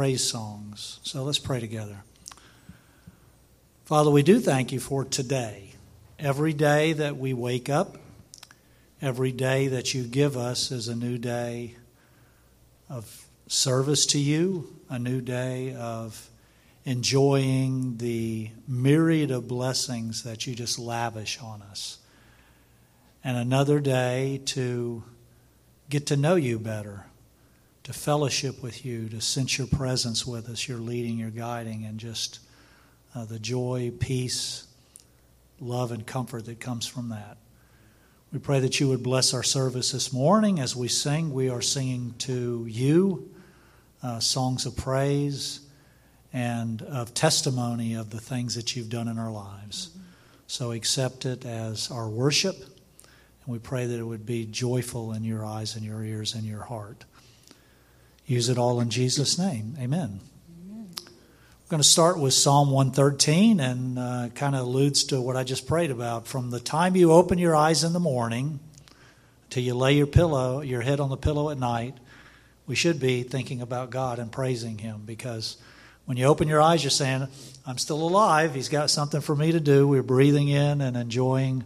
praise songs. So let's pray together. Father, we do thank you for today. Every day that we wake up, every day that you give us is a new day of service to you, a new day of enjoying the myriad of blessings that you just lavish on us. And another day to get to know you better, to fellowship with you, to sense your presence with us, your leading, your guiding, and just uh, the joy, peace, love, and comfort that comes from that. We pray that you would bless our service this morning as we sing. We are singing to you uh, songs of praise and of testimony of the things that you've done in our lives. So accept it as our worship, and we pray that it would be joyful in your eyes and your ears and your heart. Use it all in Jesus' name. Amen. I'm going to start with Psalm 113 and uh, kind of alludes to what I just prayed about. From the time you open your eyes in the morning till you lay your pillow, your head on the pillow at night, we should be thinking about God and praising Him because when you open your eyes, you're saying, I'm still alive. He's got something for me to do. We're breathing in and enjoying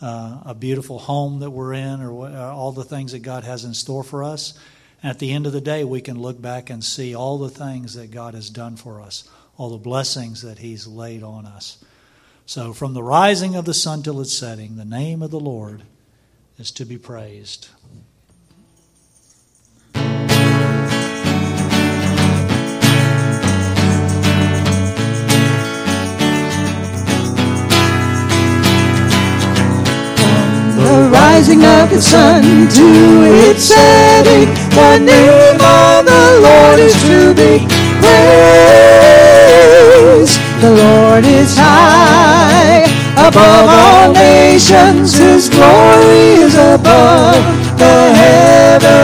uh, a beautiful home that we're in or what, uh, all the things that God has in store for us. At the end of the day, we can look back and see all the things that God has done for us all the blessings that He's laid on us. So, from the rising of the sun till its setting, the name of the Lord is to be praised. Rising of the sun to its setting. The name of the Lord is to be praised. The Lord is high above all nations. His glory is above the heavens.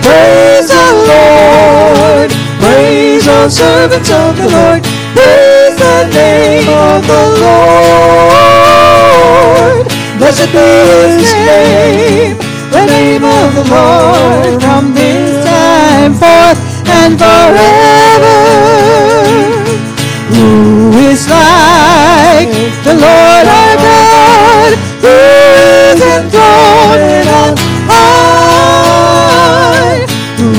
Praise the Lord. Praise all servants of the Lord. Praise the name of the Lord. Blessed be his name, the name of the Lord from this time forth and forever. Who is like the Lord our God, who is enthroned on high, who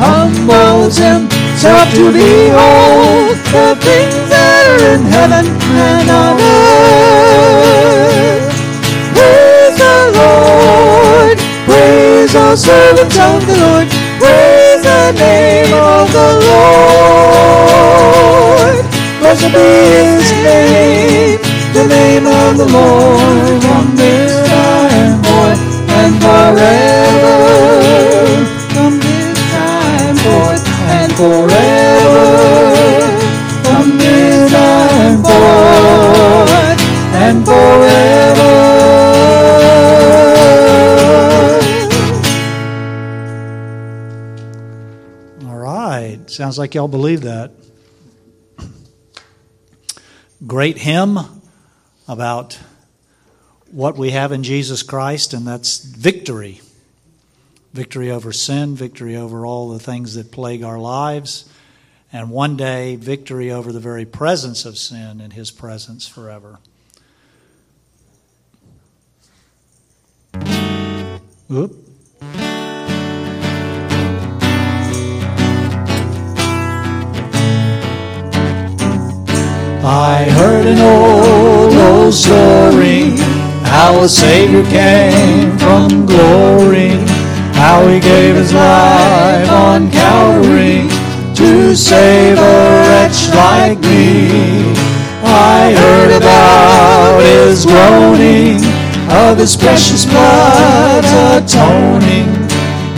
humbles himself to behold the things that are in heaven and on earth. Praise all servants of the Lord, praise the name of the Lord. Blessed be his name, the name of the Lord, from this time forth and forever. Sounds like y'all believe that. Great hymn about what we have in Jesus Christ, and that's victory. Victory over sin, victory over all the things that plague our lives, and one day, victory over the very presence of sin in His presence forever. I heard an old, old story how a Savior came from glory, how he gave his life on Calvary to save a wretch like me. I heard about his groaning, of his precious blood atoning.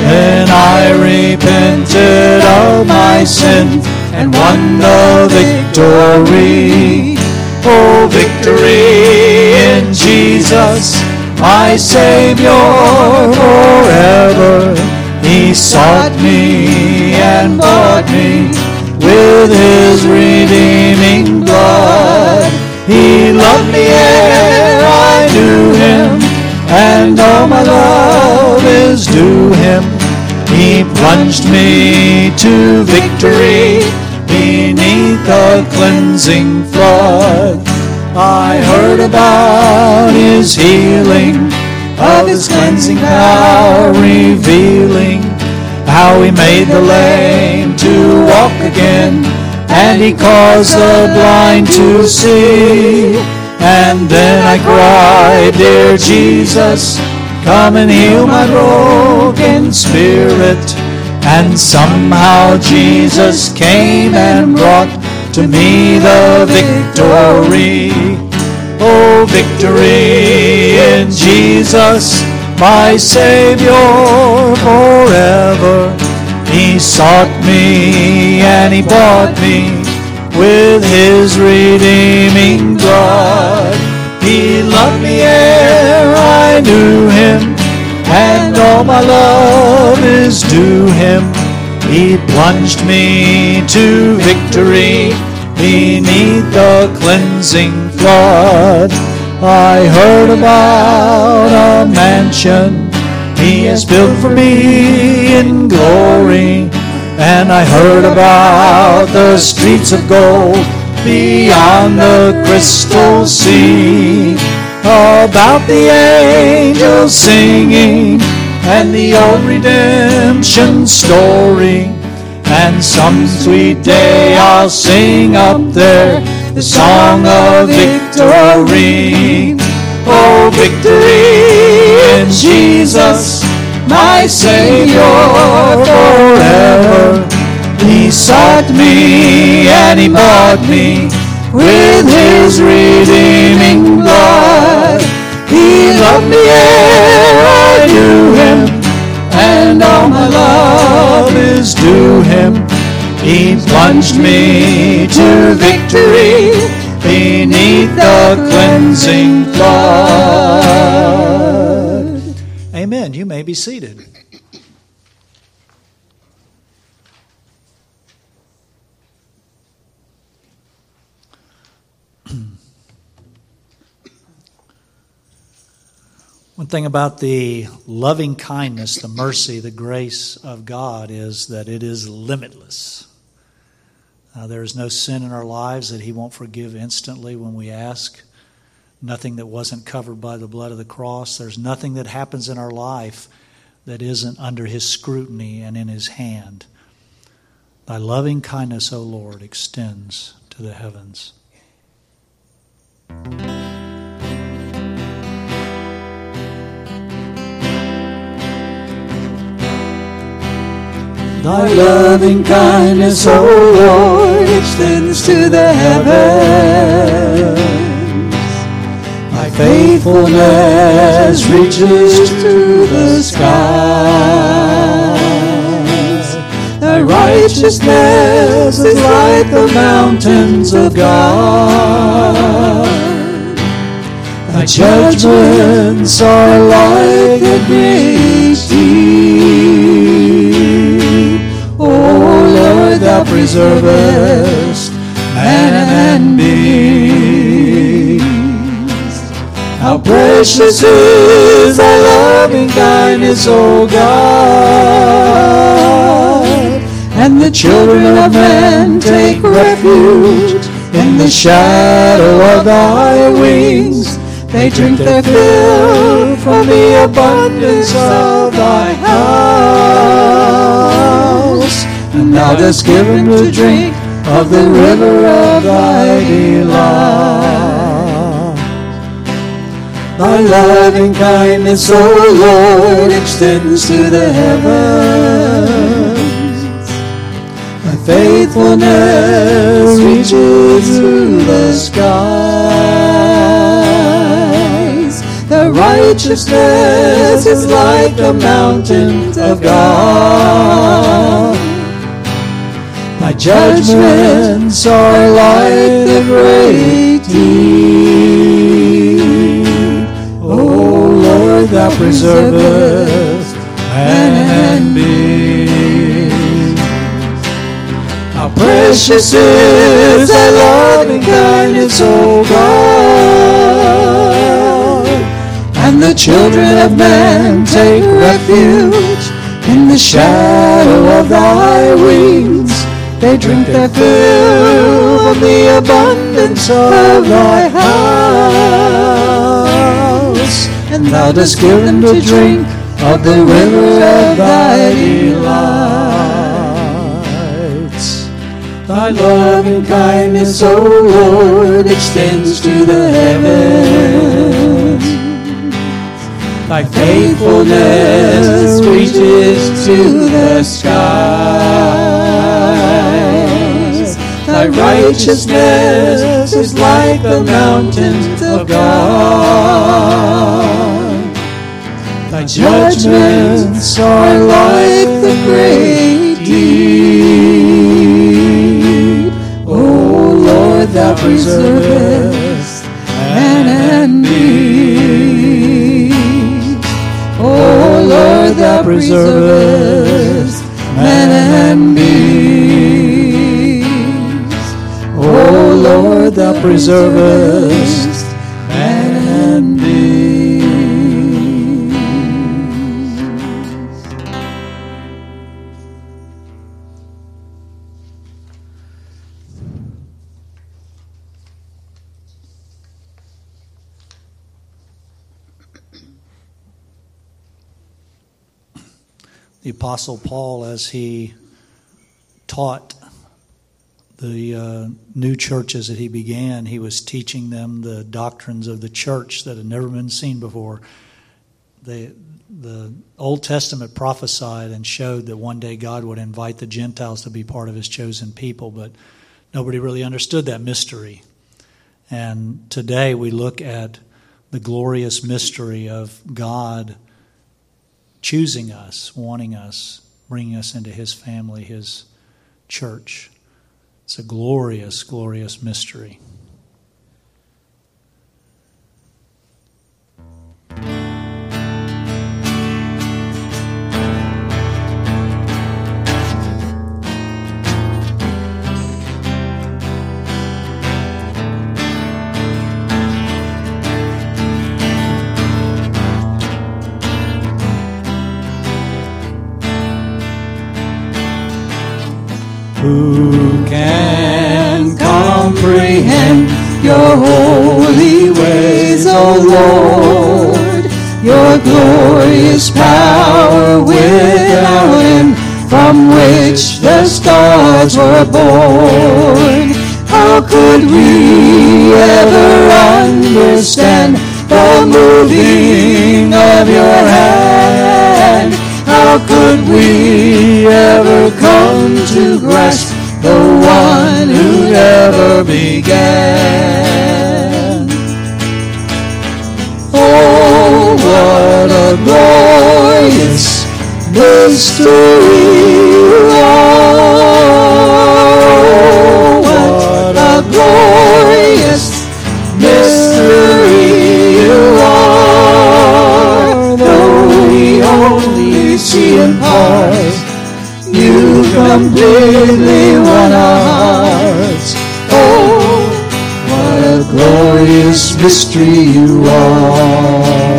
and I repented of my sin and won the victory. Oh, victory in Jesus, my Savior forever. He sought me and bought me with his redeeming blood. He loved me ere I knew him, and all my love is due him. He plunged me to victory beneath the cleansing flood. I heard about his healing, of his cleansing power revealing how he made the lame to walk again, and he caused the blind to see. And then I cried, Dear Jesus, come and heal my broken spirit. And somehow Jesus came and brought to me the victory. Oh, victory in Jesus, my Savior forever. He sought me and he bought me with his redeeming blood. He loved me ere I knew him, and all my love is due him. He plunged me to victory beneath the cleansing flood. I heard about a mansion he has built for me in glory. And I heard about the streets of gold beyond the crystal sea. About the angels singing and the old redemption story. And some sweet day I'll sing up there the song of victory. Oh, victory in Jesus, my Savior forever. He sought me and he bought me with his redeeming blood. He loved me ere I knew him, and all my love is due him. He plunged me to victory beneath the cleansing flood. Amen. You may be seated. Thing about the loving kindness, the mercy, the grace of God is that it is limitless. Uh, there is no sin in our lives that He won't forgive instantly when we ask. Nothing that wasn't covered by the blood of the cross. There's nothing that happens in our life that isn't under His scrutiny and in His hand. Thy loving kindness, O Lord, extends to the heavens. Thy loving kindness, O Lord, extends to the heavens. Thy faithfulness reaches to the skies. Thy righteousness is like the mountains of God. Thy judgments are like the great deep. Preservest man and beast. How precious is thy loving kindness, O God. And the children of men take refuge in the shadow of thy wings. They drink their fill from the abundance of thy house. And thou dost give them to drink of the river of thy delight. Thy loving kindness, O Lord, extends to the heavens. Thy faithfulness reaches to the skies. Thy righteousness is like the mountains of God. Thy judgments are like the great deep. O Lord, thou preservest and beast. How precious is thy loving kindness, O God. And the children of man take refuge in the shadow of thy wings. May drink their fill from the abundance of thy house. And thou dost give them to drink of the river of thy delights. Thy loving kindness, O Lord, extends to the heavens. Thy faithfulness reaches to the skies. Thy righteousness is like the mountains of God. Thy judgments are like the great deep. O Lord, thou preservest man and beast. O Lord, thou preservest man and beast. Lord, thou preservest and beast. The Apostle Paul, as he taught the uh, new churches that he began, he was teaching them the doctrines of the church that had never been seen before. The, the Old Testament prophesied and showed that one day God would invite the Gentiles to be part of his chosen people, but nobody really understood that mystery. And today we look at the glorious mystery of God choosing us, wanting us, bringing us into his family, his church. It's a glorious, glorious mystery. Comprehend your holy ways, O Lord? Your glorious power without end, from which the stars were born. How could we ever understand the moving of your hand? How could we ever come to grasp the one who never began? Oh, what a glorious mystery you are! What a glorious mystery you are! Though we only see in part, completely our hearts. Oh, what a glorious mystery you are!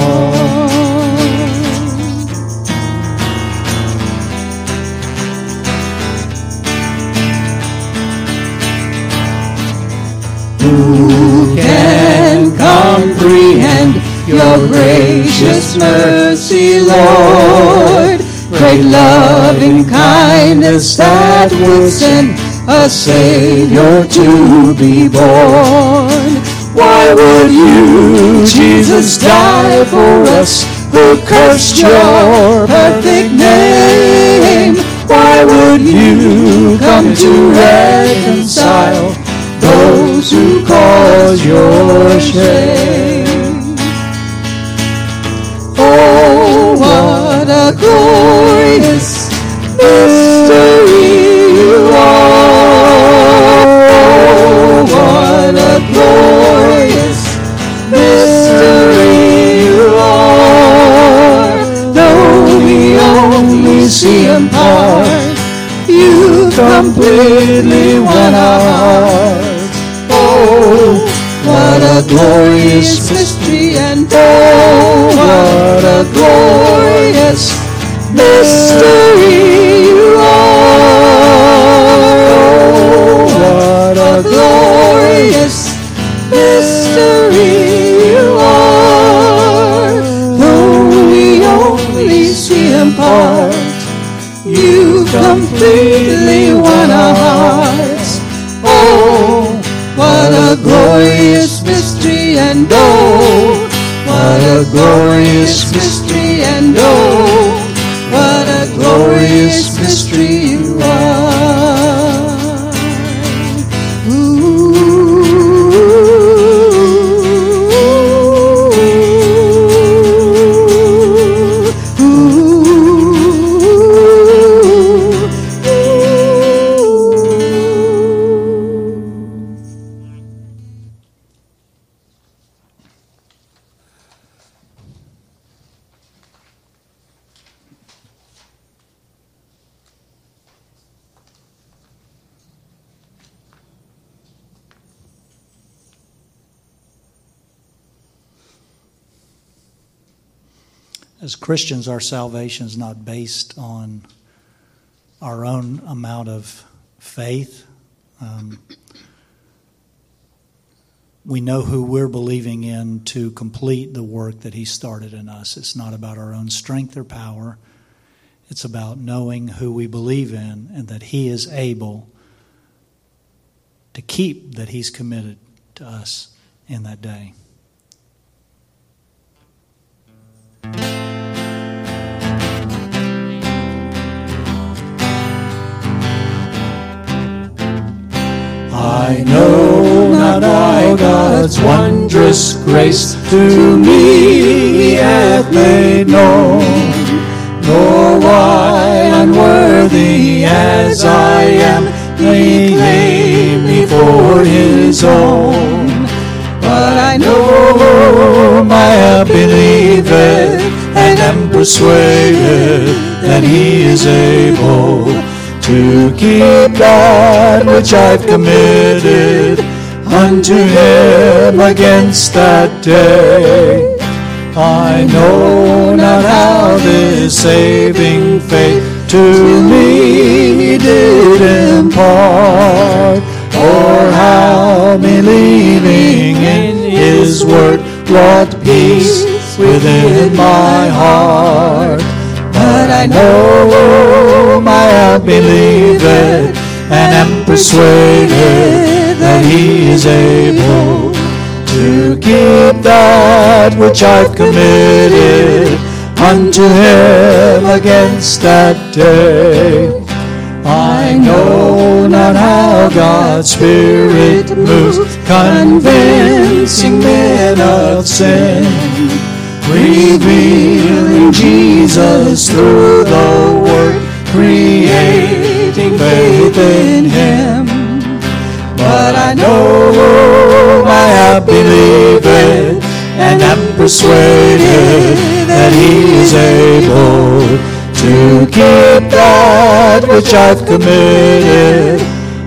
Who can comprehend your gracious mercy, Lord? Great loving kindness that would send a Savior to be born. Why would you, Jesus, die for us who cursed your perfect name? Why would you come to reconcile those who cause your shame? Oh, what a glorious mystery completely. Oh, what a glorious mystery, and oh, what a glorious mystery you are. And oh, what a glorious mystery and oh, Christians, our salvation is not based on our own amount of faith. Um, we know who we're believing in to complete the work that He started in us. It's not about our own strength or power. It's about knowing who we believe in and that He is able to keep that He's committed to us in that day. I know not why God's wondrous grace to me hath made known, nor why unworthy as I am he claimed me for his own. But I know I believe it and am persuaded that he is able to keep that which I've committed unto him against that day. I know not how this saving faith to me did impart, or how believing in his word wrought peace within my heart. I know I believe it and am persuaded that he is able to keep that which I've committed unto him against that day. I know not how God's Spirit moves, convincing men of sin revealing Jesus through the Word, creating faith in Him. But I know I have believed and am persuaded that He is able to keep that which I've committed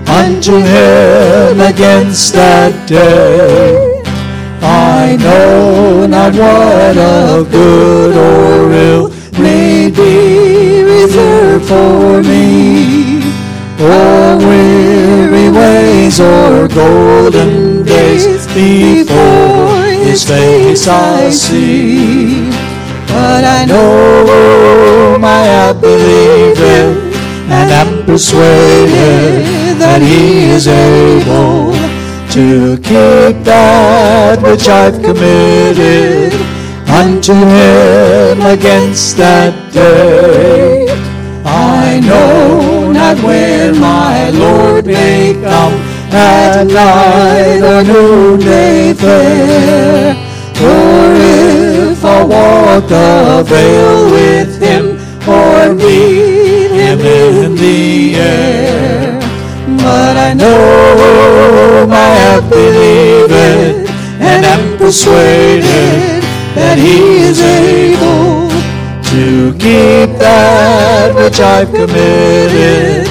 unto Him against that day. I know not what of good or ill may be reserved for me, or weary ways or golden days before His face I see. But I know I have believed it and am persuaded that He is able to keep that which I've committed unto him against that day. I know not when my Lord may come at night or noonday fair, or if I'll walk the veil with him or meet him in the air. But I know I have believed and am persuaded that he is able to keep that which I've committed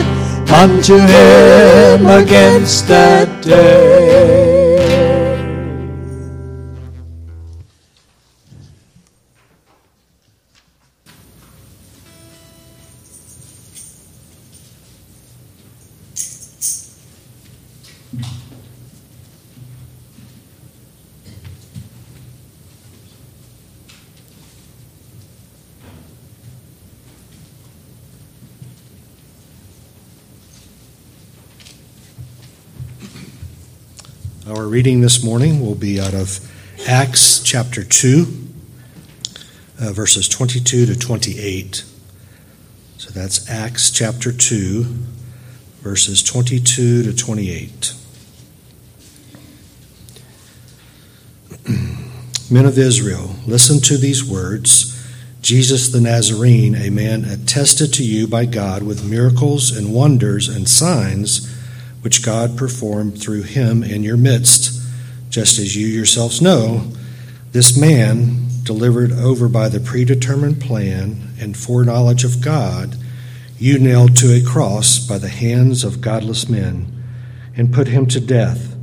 unto him against that day. Reading this morning will be out of Acts chapter 2, uh, verses 22 to 28. So that's Acts chapter 2, verses 22 to 28. Men of Israel, listen to these words. Jesus the Nazarene, a man attested to you by God with miracles and wonders and signs which God performed through him in your midst, just as you yourselves know. This man, delivered over by the predetermined plan and foreknowledge of God, you nailed to a cross by the hands of godless men and put him to death.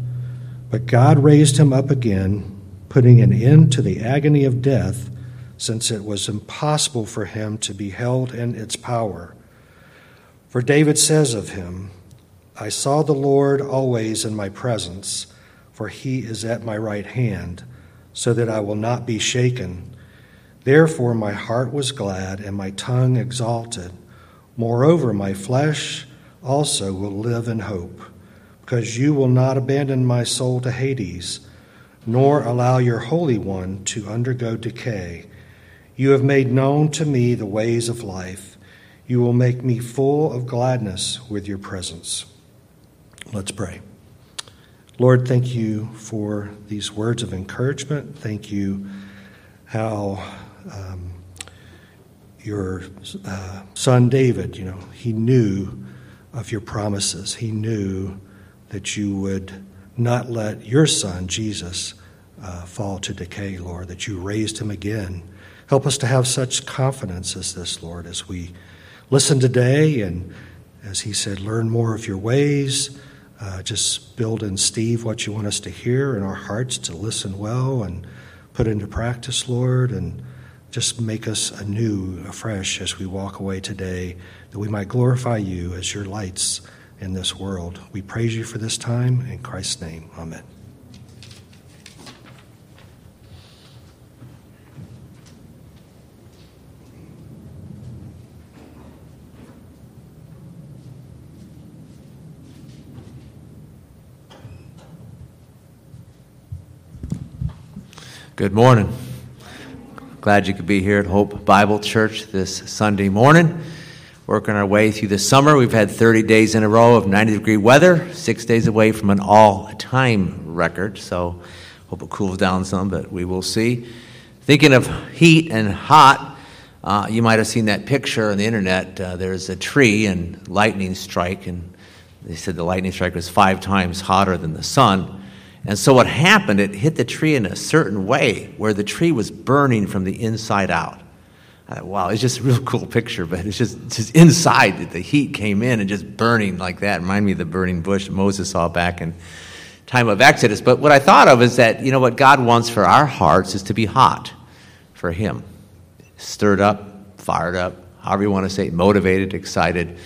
But God raised him up again, putting an end to the agony of death since it was impossible for him to be held in its power. For David says of him, I saw the Lord always in my presence, for he is at my right hand, so that I will not be shaken. Therefore my heart was glad and my tongue exalted. Moreover, my flesh also will live in hope, because you will not abandon my soul to Hades, nor allow your Holy One to undergo decay. You have made known to me the ways of life. You will make me full of gladness with your presence. Let's pray. Lord, thank you for these words of encouragement. Thank you how um, your uh, son David, you know, he knew of your promises. He knew that you would not let your son, Jesus, uh, fall to decay, Lord, that you raised him again Help us to have such confidence as this, Lord, as we listen today and, as he said, learn more of your ways. Uh, just build in Steve what you want us to hear in our hearts to listen well and put into practice, Lord, and just make us anew, afresh as we walk away today, that we might glorify you as your lights in this world. We praise you for this time. In Christ's name, amen. Good morning. Glad you could be here at Hope Bible Church this Sunday morning. Working our way through the summer. We've had 30 days in a row of 90 degree weather, six days away from an all time record. So, hope it cools down some, but we will see. Thinking of heat and hot, uh, you might have seen that picture on the internet. Uh, there's a tree and lightning strike, and they said the lightning strike was five times hotter than the sun. And so what happened, it hit the tree in a certain way where the tree was burning from the inside out. Thought, wow, it's just a real cool picture, but it's just, just inside that the heat came in and just burning like that. Remind me of the burning bush Moses saw back in time of Exodus. But what I thought of is that, you know, what God wants for our hearts is to be hot for Him. Stirred up, fired up, however you want to say it, motivated, excited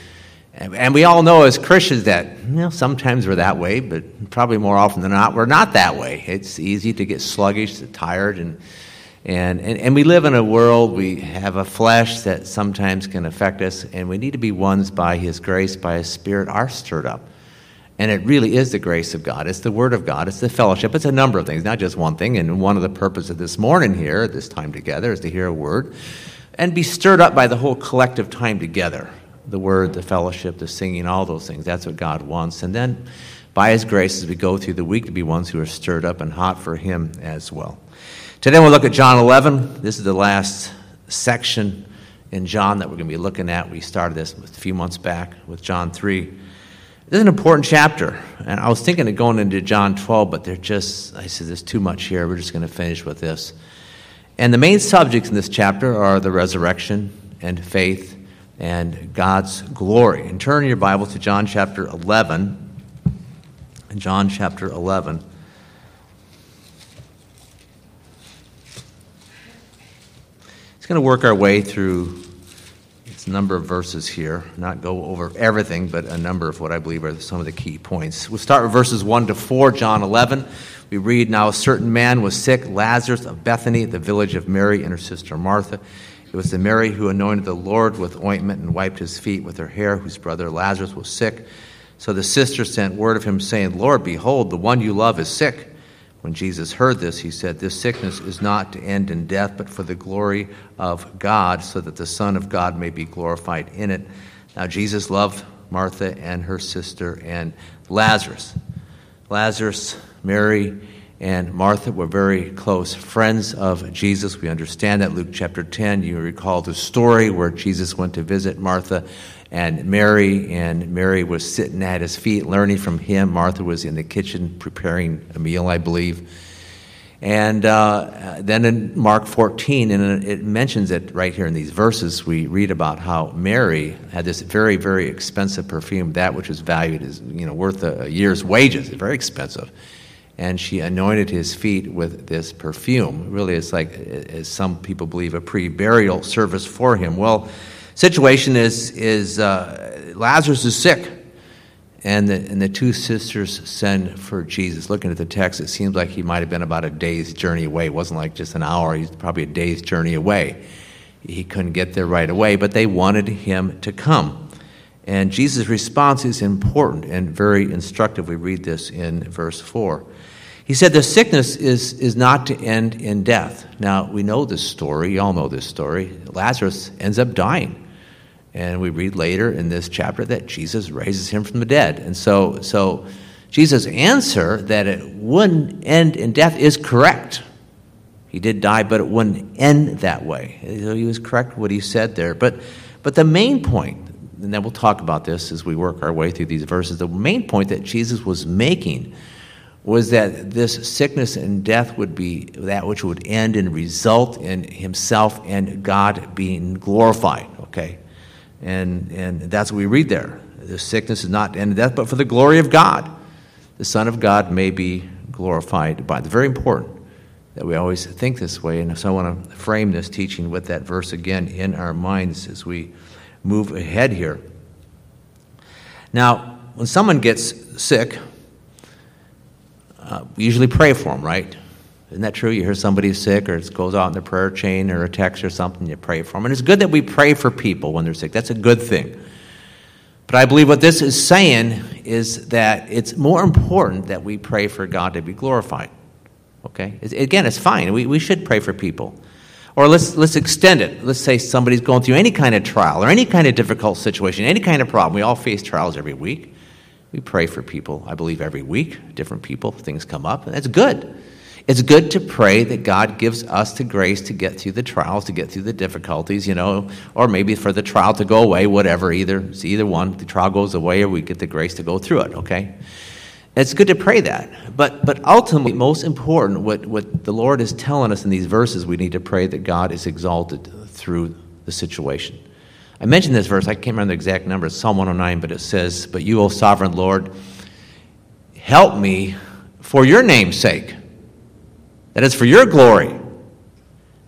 and we all know as Christians that you know, sometimes we're that way, but probably more often than not, we're not that way. It's easy to get sluggish, to tired, and, and, and, and we live in a world, we have a flesh that sometimes can affect us, and we need to be ones by His grace, by His Spirit, are stirred up. And it really is the grace of God. It's the Word of God. It's the fellowship. It's a number of things, not just one thing. And one of the purposes of this morning here, this time together, is to hear a word and be stirred up by the whole collective time together the word, the fellowship, the singing, all those things. That's what God wants. And then, by His grace, as we go through the week, to be ones who are stirred up and hot for Him as well. Today, we'll look at John 11. This is the last section in John that we're going to be looking at. We started this a few months back with John 3. This is an important chapter. And I was thinking of going into John 12, but they're just, I said, there's too much here. We're just going to finish with this. And the main subjects in this chapter are the resurrection and faith and God's glory. And turn your Bible to John chapter 11. John chapter 11. It's going to work our way through its number of verses here, not go over everything, but a number of what I believe are some of the key points. We'll start with verses 1 to 4, John 11. We read, Now a certain man was sick, Lazarus of Bethany, the village of Mary and her sister Martha. It was the Mary who anointed the Lord with ointment and wiped his feet with her hair, whose brother Lazarus was sick. So the sister sent word of him, saying, Lord, behold, the one you love is sick. When Jesus heard this, he said, This sickness is not to end in death, but for the glory of God, so that the Son of God may be glorified in it. Now, Jesus loved Martha and her sister and Lazarus. Lazarus, Mary, and Martha were very close friends of Jesus. We understand that Luke chapter 10, you recall the story where Jesus went to visit Martha and Mary, and Mary was sitting at his feet learning from him. Martha was in the kitchen preparing a meal, I believe. And uh, then in Mark 14, and it mentions it right here in these verses, we read about how Mary had this very, very expensive perfume, that which was valued as, you know, worth a year's wages, very expensive. And she anointed his feet with this perfume. Really, it's like, as some people believe, a pre burial service for him. Well, situation is, is uh, Lazarus is sick. And the, and the two sisters send for Jesus. Looking at the text, it seems like he might have been about a day's journey away. It wasn't like just an hour, he's probably a day's journey away. He couldn't get there right away, but they wanted him to come. And Jesus' response is important and very instructive. We read this in verse 4. He said, The sickness is, is not to end in death. Now, we know this story. You all know this story. Lazarus ends up dying. And we read later in this chapter that Jesus raises him from the dead. And so, so Jesus' answer that it wouldn't end in death is correct. He did die, but it wouldn't end that way. He was correct what he said there. But, but the main point, and then we'll talk about this as we work our way through these verses, the main point that Jesus was making was that this sickness and death would be that which would end and result in himself and God being glorified, okay? And, and that's what we read there. The sickness is not end death, but for the glory of God. The Son of God may be glorified by. It's very important that we always think this way. And so I want to frame this teaching with that verse again in our minds as we move ahead here. Now, when someone gets sick, uh, we usually pray for them, right? Isn't that true? You hear somebody's sick, or it goes out in the prayer chain, or a text or something, you pray for them. And it's good that we pray for people when they're sick. That's a good thing. But I believe what this is saying is that it's more important that we pray for God to be glorified. Okay? Again, it's fine. We, we should pray for people. Or let's, let's extend it. Let's say somebody's going through any kind of trial or any kind of difficult situation, any kind of problem. We all face trials every week. We pray for people, I believe, every week. Different people, things come up, and that's good. It's good to pray that God gives us the grace to get through the trials, to get through the difficulties, you know, or maybe for the trial to go away, whatever. Either it's either one. The trial goes away, or we get the grace to go through it. Okay. It's good to pray that. But, but ultimately, most important, what, what the Lord is telling us in these verses, we need to pray that God is exalted through the situation. I mentioned this verse, I can't remember the exact number, it's Psalm 109, but it says, But you, O sovereign Lord, help me for your name's sake. That is for your glory.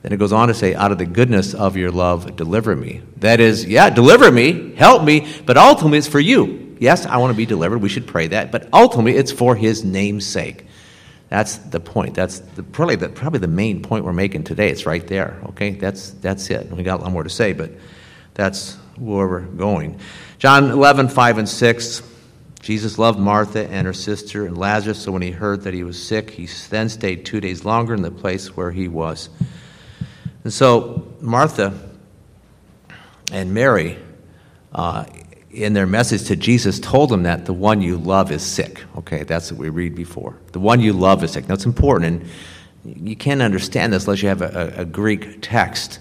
Then it goes on to say, out of the goodness of your love, deliver me. That is, yeah, deliver me, help me, but ultimately it's for you. Yes, I want to be delivered. We should pray that. But ultimately it's for his name's sake. That's the point. That's the, probably, the, probably the main point we're making today. It's right there. Okay? That's, that's it. We got a lot more to say, but that's where we're going. John 11, 5 and 6. Jesus loved Martha and her sister and Lazarus, so when he heard that he was sick, he then stayed two days longer in the place where he was. And so Martha and Mary, uh, in their message to Jesus, told him that the one you love is sick. Okay, that's what we read before. The one you love is sick. That's important, and you can't understand this unless you have a, a Greek text.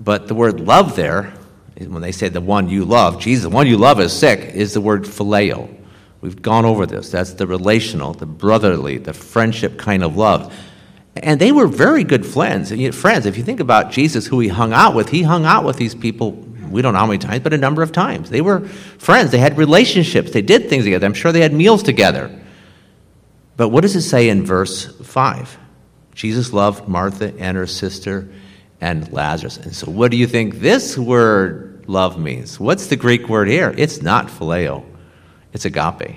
But the word love there, when they say the one you love, Jesus, the one you love is sick, is the word phileo. We've gone over this. That's the relational, the brotherly, the friendship kind of love. And they were very good friends. Friends, if you think about Jesus, who he hung out with, he hung out with these people, we don't know how many times, but a number of times. They were friends. They had relationships. They did things together. I'm sure they had meals together. But what does it say in verse 5? Jesus loved Martha and her sister and Lazarus. And so, what do you think this word love means? What's the Greek word here? It's not phileo. It's agape.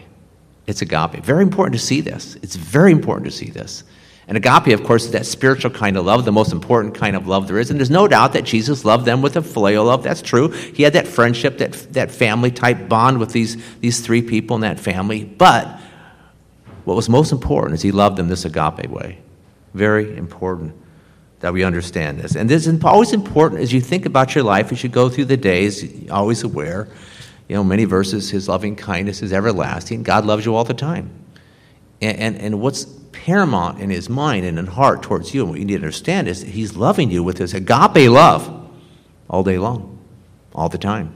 It's agape. Very important to see this. It's very important to see this. And agape, of course, is that spiritual kind of love, the most important kind of love there is. And there's no doubt that Jesus loved them with a filial love. That's true. He had that friendship, that, that family type bond with these, these three people in that family. But what was most important is he loved them this agape way. Very important that we understand this. And this is always important as you think about your life, as you go through the days, always aware. You know, many verses, his loving kindness is everlasting. God loves you all the time. And, and, and what's paramount in his mind and in heart towards you, and what you need to understand is he's loving you with his agape love all day long, all the time,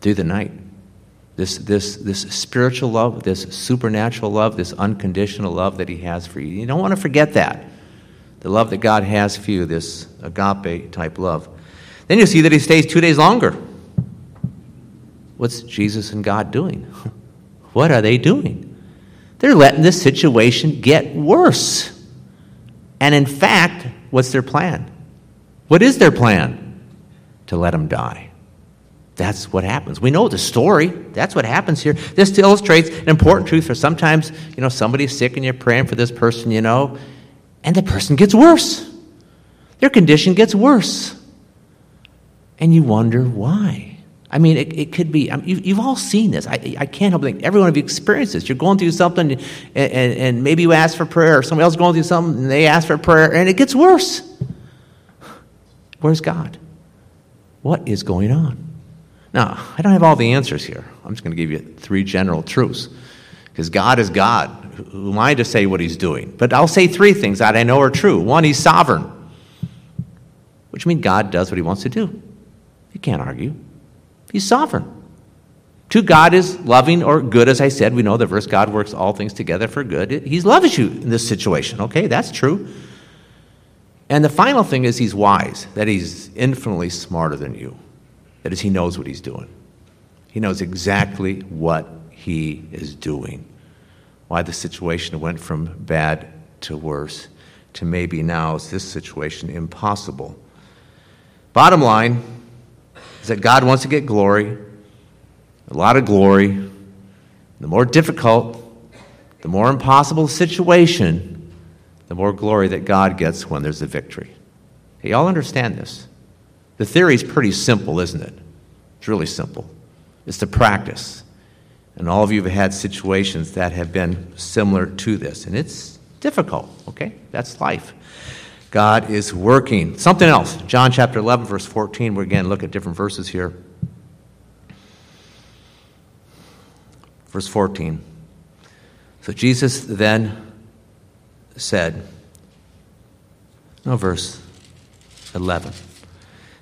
through the night. This, this, this spiritual love, this supernatural love, this unconditional love that he has for you. You don't want to forget that. The love that God has for you, this agape type love. Then you see that he stays two days longer. What's Jesus and God doing? What are they doing? They're letting this situation get worse. And in fact, what's their plan? What is their plan? To let him die. That's what happens. We know the story. That's what happens here. This illustrates an important truth for sometimes, you know, somebody's sick and you're praying for this person, you know, and the person gets worse. Their condition gets worse. And you wonder why. I mean, it, it could be, I mean, you, have all seen this. I, I can't help but think, every one of you experienced this. You're going through something, and, and, and maybe you ask for prayer, or somebody else going through something, and they ask for prayer, and it gets worse. Where's God? What is going on? Now, I don't have all the answers here. I'm just going to give you three general truths. Because God is God. Who am I to say what He's doing? But I'll say three things that I know are true. One, He's sovereign, which means God does what He wants to do. You can't argue. He's sovereign. Two, God is loving or good, as I said. We know the verse God works all things together for good. He loves you in this situation. Okay, that's true. And the final thing is he's wise, that he's infinitely smarter than you. That is, he knows what he's doing. He knows exactly what he is doing. Why the situation went from bad to worse to maybe now is this situation impossible. Bottom line, is that God wants to get glory, a lot of glory. The more difficult, the more impossible situation, the more glory that God gets when there's a victory. Hey, y'all understand this? The theory is pretty simple, isn't it? It's really simple. It's the practice. And all of you have had situations that have been similar to this. And it's difficult, okay? That's life. God is working. Something else. John chapter 11, verse 14. We're again look at different verses here. Verse 14. So Jesus then said, no, verse 11.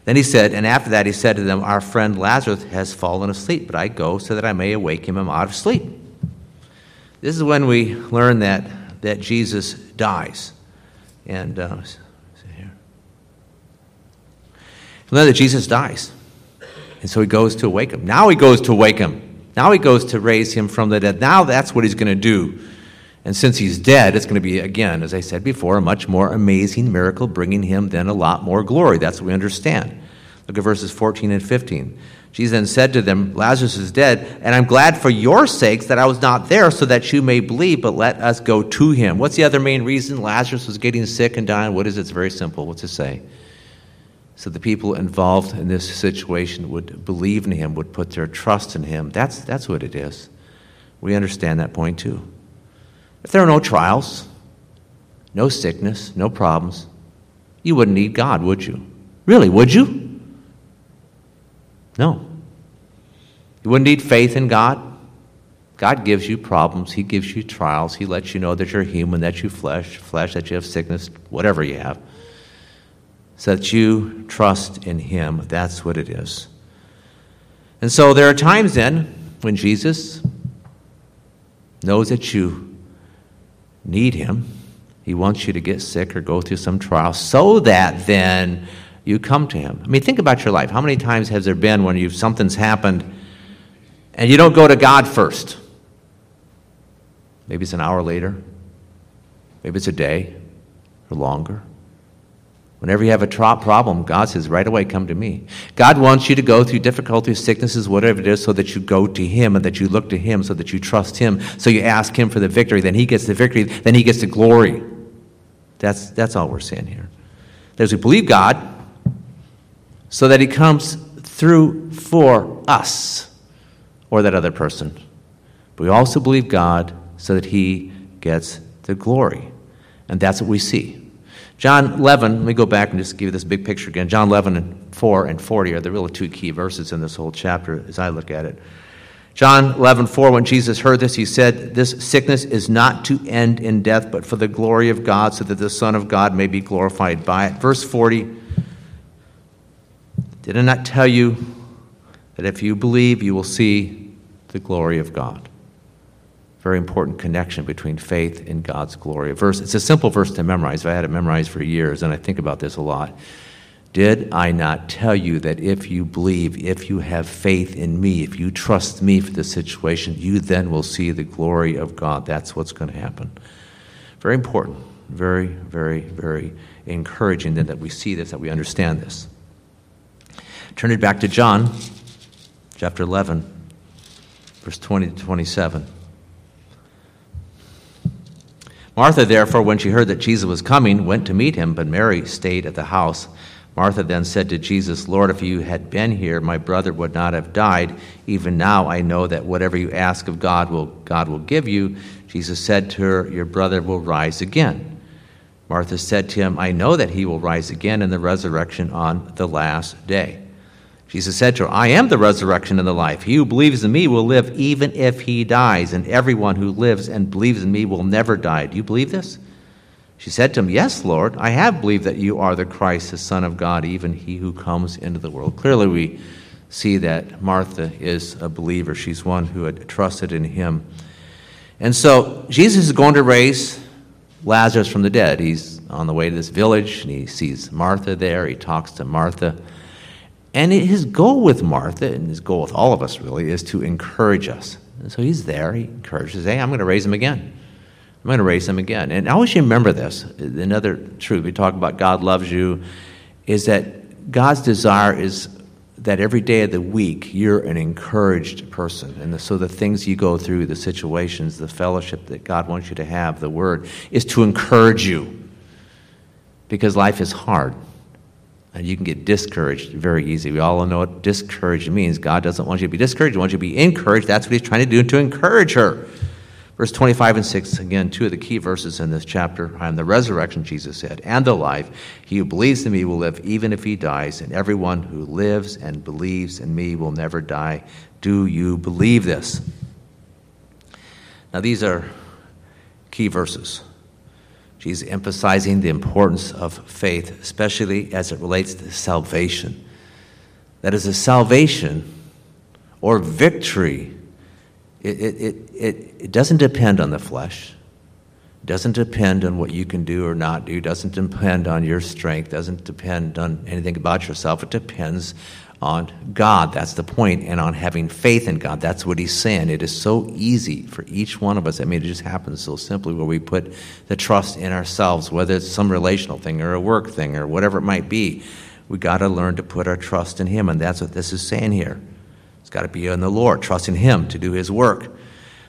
Then he said, and after that he said to them, Our friend Lazarus has fallen asleep, but I go so that I may awake him out of sleep. This is when we learn that, that Jesus dies. And uh, then that Jesus dies. And so he goes to awake him. Now he goes to awake him. Now he goes to raise him from the dead. Now that's what he's going to do. And since he's dead, it's going to be, again, as I said before, a much more amazing miracle, bringing him then a lot more glory. That's what we understand. Look at verses 14 and 15. Jesus then said to them, Lazarus is dead, and I'm glad for your sakes that I was not there so that you may believe, but let us go to him. What's the other main reason Lazarus was getting sick and dying? What is it? It's very simple. What's it say? So the people involved in this situation would believe in him, would put their trust in him. That's, that's what it is. We understand that point too. If there are no trials, no sickness, no problems, you wouldn't need God, would you? Really, would you? No. You wouldn't need faith in God. God gives you problems, He gives you trials, He lets you know that you're human, that you flesh, flesh, that you have sickness, whatever you have so that you trust in Him. That's what it is. And so there are times then when Jesus knows that you need Him. He wants you to get sick or go through some trial so that then you come to Him. I mean, think about your life. How many times has there been when you've, something's happened and you don't go to God first? Maybe it's an hour later, maybe it's a day or longer. Whenever you have a problem, God says, right away, come to me. God wants you to go through difficulties, sicknesses, whatever it is, so that you go to Him and that you look to Him, so that you trust Him, so you ask Him for the victory. Then He gets the victory, then He gets the glory. That's, that's all we're saying here. That is, we believe God so that He comes through for us or that other person. But we also believe God so that He gets the glory. And that's what we see. John 11, let me go back and just give you this big picture again. John 11 and 4 and 40 are the really two key verses in this whole chapter as I look at it. John 11, 4, when Jesus heard this, he said, This sickness is not to end in death, but for the glory of God, so that the Son of God may be glorified by it. Verse 40, did I not tell you that if you believe, you will see the glory of God? Very important connection between faith and God's glory. A verse, it's a simple verse to memorize. I had it memorized for years, and I think about this a lot. Did I not tell you that if you believe, if you have faith in me, if you trust me for the situation, you then will see the glory of God? That's what's going to happen. Very important. Very, very, very encouraging then that we see this, that we understand this. Turn it back to John, chapter 11, verse 20 to 27. Martha, therefore, when she heard that Jesus was coming, went to meet him, but Mary stayed at the house. Martha then said to Jesus, Lord, if you had been here, my brother would not have died. Even now I know that whatever you ask of God, will, God will give you. Jesus said to her, Your brother will rise again. Martha said to him, I know that he will rise again in the resurrection on the last day. Jesus said to her, I am the resurrection and the life. He who believes in me will live even if he dies, and everyone who lives and believes in me will never die. Do you believe this? She said to him, Yes, Lord, I have believed that you are the Christ, the Son of God, even he who comes into the world. Clearly, we see that Martha is a believer. She's one who had trusted in him. And so Jesus is going to raise Lazarus from the dead. He's on the way to this village, and he sees Martha there. He talks to Martha. And his goal with Martha, and his goal with all of us really, is to encourage us. And so he's there. He encourages, Hey, I'm going to raise him again. I'm going to raise them again. And I always remember this. Another truth, we talk about God loves you, is that God's desire is that every day of the week you're an encouraged person. And so the things you go through, the situations, the fellowship that God wants you to have, the word, is to encourage you. Because life is hard. And you can get discouraged very easy. We all know what discouraged means. God doesn't want you to be discouraged, He wants you to be encouraged. That's what He's trying to do to encourage her. Verse 25 and 6, again, two of the key verses in this chapter. I am the resurrection, Jesus said, and the life. He who believes in me will live even if he dies, and everyone who lives and believes in me will never die. Do you believe this? Now, these are key verses. Jesus emphasizing the importance of faith, especially as it relates to salvation. That is a salvation or victory it, it, it, it doesn't depend on the flesh. Doesn't depend on what you can do or not do. Doesn't depend on your strength. Doesn't depend on anything about yourself. It depends on God. That's the point, and on having faith in God. That's what he's saying. It is so easy for each one of us. I mean, it just happens so simply where we put the trust in ourselves, whether it's some relational thing or a work thing or whatever it might be. We got to learn to put our trust in him, and that's what this is saying here It's got to be in the Lord, trusting Him to do His work.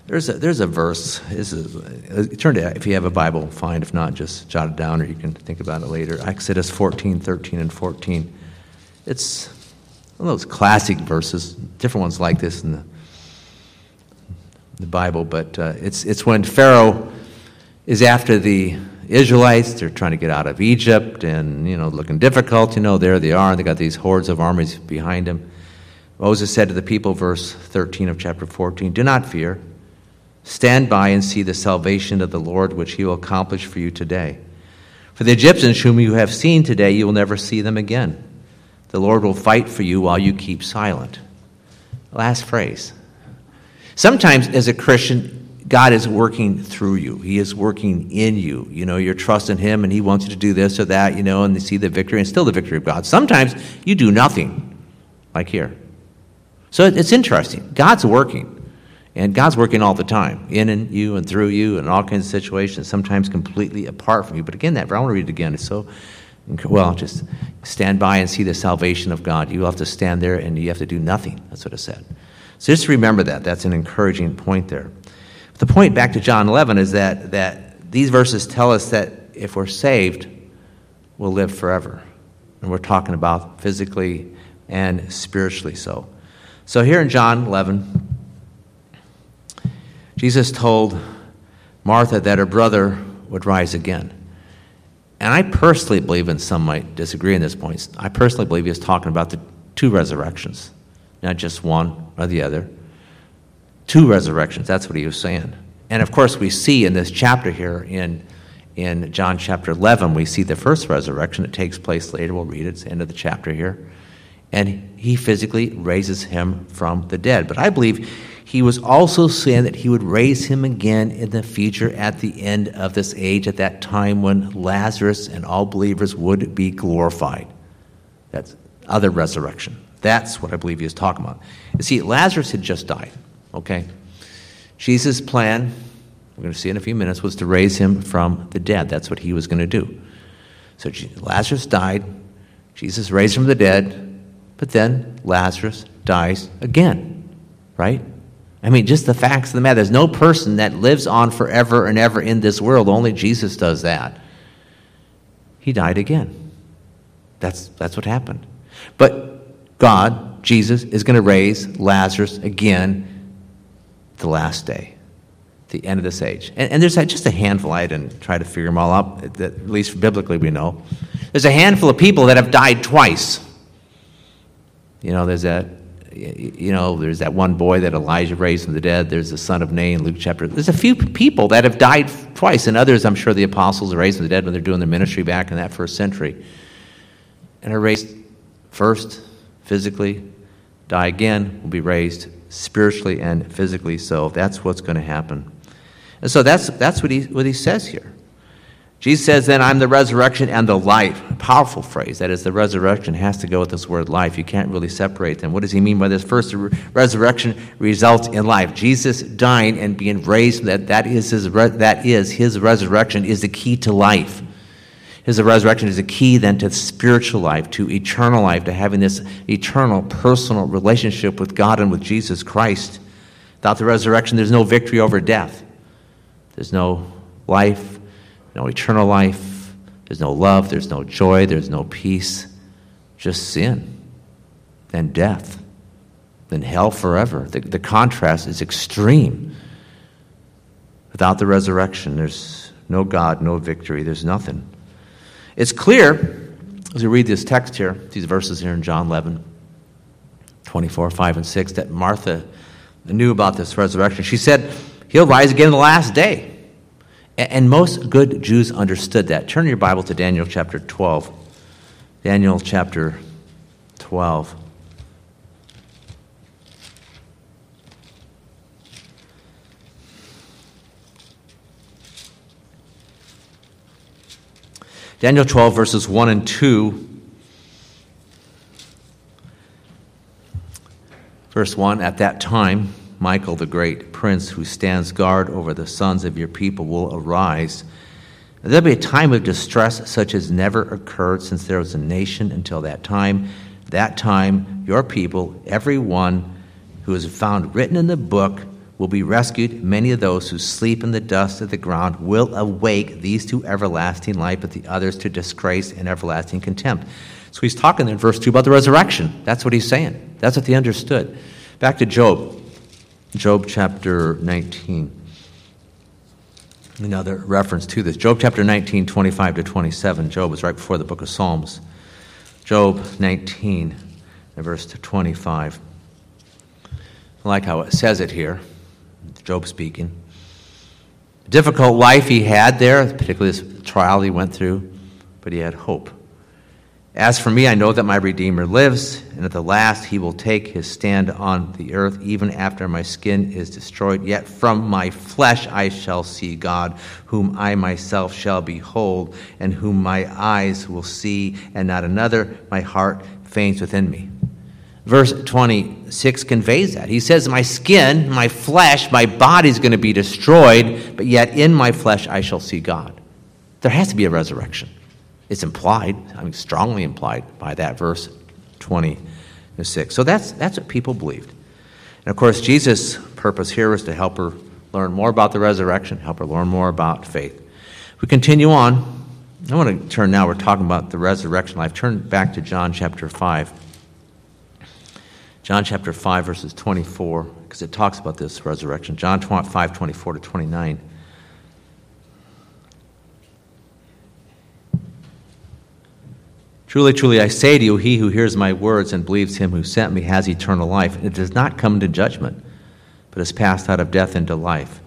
There's a, there's a verse. This is, uh, turn to if you have a Bible, fine. If not, just jot it down or you can think about it later. Exodus 14, 13, and 14. It's one of those classic verses, different ones like this in the, the Bible, but uh, it's, it's when Pharaoh is after the Israelites. They're trying to get out of Egypt and, you know, looking difficult. You know, there they are. They got these hordes of armies behind them. Moses said to the people, verse 13 of chapter 14, Do not fear. Stand by and see the salvation of the Lord, which he will accomplish for you today. For the Egyptians whom you have seen today, you will never see them again. The Lord will fight for you while you keep silent. Last phrase. Sometimes, as a Christian, God is working through you. He is working in you. You know, you're trusting Him and He wants you to do this or that, you know, and you see the victory and still the victory of God. Sometimes you do nothing, like here. So it's interesting. God's working, and God's working all the time, in and you and through you, and all kinds of situations, sometimes completely apart from you. But again, that, I want to read it again. It's so, well, just stand by and see the salvation of God. You have to stand there and you have to do nothing. That's what it said. So just remember that. That's an encouraging point there. The point back to John 11 is that, that these verses tell us that if we're saved, we'll live forever. And we're talking about physically and spiritually so. So here in John 11, Jesus told Martha that her brother would rise again. And I personally believe, and some might disagree on this point, I personally believe he was talking about the two resurrections, not just one or the other. Two resurrections, that's what he was saying. And of course, we see in this chapter here in, in John chapter 11, we see the first resurrection. It takes place later. We'll read it. It's the end of the chapter here. And he physically raises him from the dead. But I believe he was also saying that he would raise him again in the future at the end of this age, at that time when Lazarus and all believers would be glorified. That's other resurrection. That's what I believe he was talking about. You see, Lazarus had just died, okay? Jesus' plan, we're going to see in a few minutes, was to raise him from the dead. That's what he was going to do. So Lazarus died, Jesus raised him from the dead, but then Lazarus dies again, right? I mean, just the facts of the matter. There's no person that lives on forever and ever in this world. Only Jesus does that. He died again. That's, that's what happened. But God, Jesus, is going to raise Lazarus again the last day, the end of this age. And, and there's just a handful, I didn't try to figure them all out, at least biblically we know. There's a handful of people that have died twice. You know, there's that you know, there's that one boy that Elijah raised from the dead. There's the son of Nain, Luke chapter. There's a few people that have died twice, and others, I'm sure the apostles are raised from the dead when they're doing their ministry back in that first century. And are raised first physically, die again, will be raised spiritually and physically. So that's what's going to happen. And so that's, that's what, he, what he says here. Jesus says, Then I'm the resurrection and the life. A powerful phrase. That is, the resurrection has to go with this word life. You can't really separate them. What does he mean by this? First, resurrection results in life. Jesus dying and being raised, that, that, is his, that is his resurrection, is the key to life. His resurrection is the key then to spiritual life, to eternal life, to having this eternal, personal relationship with God and with Jesus Christ. Without the resurrection, there's no victory over death. There's no life no eternal life, there's no love, there's no joy, there's no peace, just sin, then death, then hell forever. The, the contrast is extreme. Without the resurrection, there's no God, no victory, there's nothing. It's clear as we read this text here, these verses here in John 11, 24, 5, and 6, that Martha knew about this resurrection. She said, He'll rise again in the last day. And most good Jews understood that. Turn your Bible to Daniel chapter 12. Daniel chapter 12. Daniel 12, verses 1 and 2. Verse 1 At that time, Michael the great prince who stands guard over the sons of your people will arise. There'll be a time of distress such as never occurred since there was a nation until that time. That time, your people, every one who is found written in the book, will be rescued. Many of those who sleep in the dust of the ground will awake, these to everlasting life, but the others to disgrace and everlasting contempt. So he's talking in verse 2 about the resurrection. That's what he's saying. That's what they understood. Back to Job. Job chapter 19. Another reference to this. Job chapter 19, 25 to 27. Job is right before the book of Psalms. Job 19, verse 25. I like how it says it here. Job speaking. Difficult life he had there, particularly this trial he went through, but he had hope. As for me, I know that my Redeemer lives, and at the last he will take his stand on the earth, even after my skin is destroyed. Yet from my flesh I shall see God, whom I myself shall behold, and whom my eyes will see, and not another. My heart faints within me. Verse 26 conveys that. He says, My skin, my flesh, my body is going to be destroyed, but yet in my flesh I shall see God. There has to be a resurrection. It's implied, I mean, strongly implied by that verse 26. So that's, that's what people believed. And of course, Jesus' purpose here was to help her learn more about the resurrection, help her learn more about faith. We continue on. I want to turn now, we're talking about the resurrection life. Turn back to John chapter 5. John chapter 5, verses 24, because it talks about this resurrection. John 5, 24 to 29. Truly, truly, I say to you, he who hears my words and believes him who sent me has eternal life. And it does not come to judgment, but is passed out of death into life.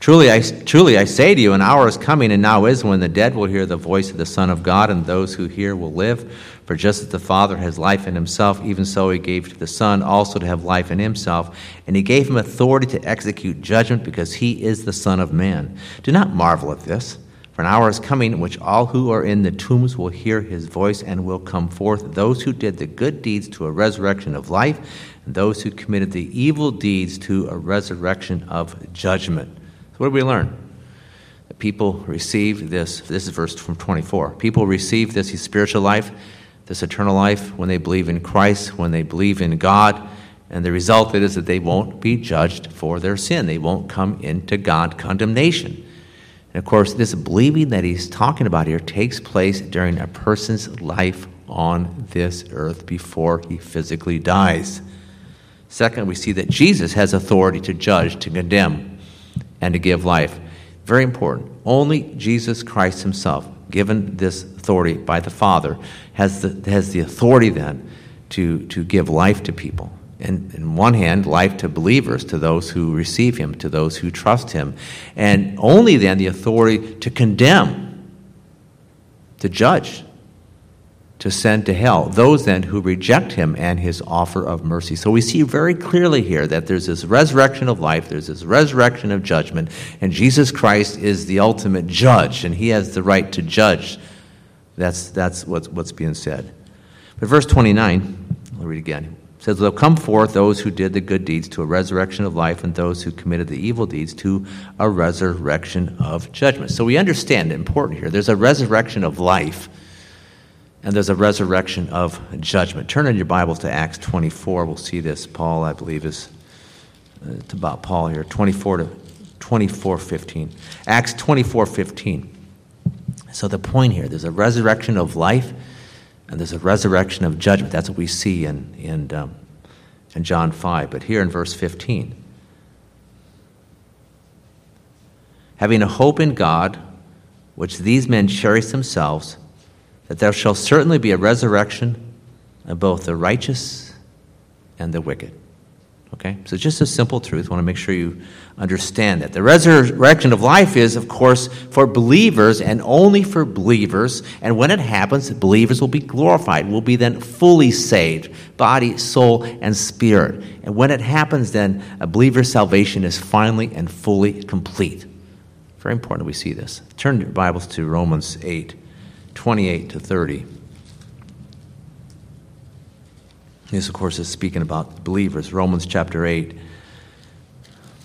Truly I, truly, I say to you, an hour is coming, and now is, when the dead will hear the voice of the Son of God, and those who hear will live. For just as the Father has life in himself, even so he gave to the Son also to have life in himself. And he gave him authority to execute judgment, because he is the Son of Man. Do not marvel at this. For an hour is coming in which all who are in the tombs will hear his voice and will come forth, those who did the good deeds to a resurrection of life, and those who committed the evil deeds to a resurrection of judgment. So, what do we learn? That people receive this, this is verse from 24. People receive this spiritual life, this eternal life, when they believe in Christ, when they believe in God. And the result is that they won't be judged for their sin. They won't come into God condemnation. And of course, this believing that he's talking about here takes place during a person's life on this earth before he physically dies. Second, we see that Jesus has authority to judge, to condemn and to give life. Very important. Only Jesus Christ Himself, given this authority by the Father, has the, has the authority then to, to give life to people. And in one hand, life to believers, to those who receive Him, to those who trust Him. And only then the authority to condemn, to judge, to send to hell those then who reject him and his offer of mercy. So we see very clearly here that there's this resurrection of life, there's this resurrection of judgment, and Jesus Christ is the ultimate judge, and he has the right to judge. That's, that's what's, what's being said. But verse 29, I'll read again. Says, There'll come forth those who did the good deeds to a resurrection of life, and those who committed the evil deeds to a resurrection of judgment. So we understand important here. There's a resurrection of life and there's a resurrection of judgment. Turn in your Bibles to Acts 24. We'll see this. Paul, I believe, is uh, it's about Paul here. 24 to 24, 15. Acts 24, 15. So the point here, there's a resurrection of life, and there's a resurrection of judgment. That's what we see in in, um, in John 5. But here in verse 15, having a hope in God, which these men cherish themselves that there shall certainly be a resurrection of both the righteous and the wicked. Okay? So, just a simple truth. I want to make sure you understand that. The resurrection of life is, of course, for believers and only for believers. And when it happens, believers will be glorified, will be then fully saved body, soul, and spirit. And when it happens, then a believer's salvation is finally and fully complete. Very important we see this. Turn your Bibles to Romans 8. 28 to 30. This, of course, is speaking about believers. Romans chapter 8,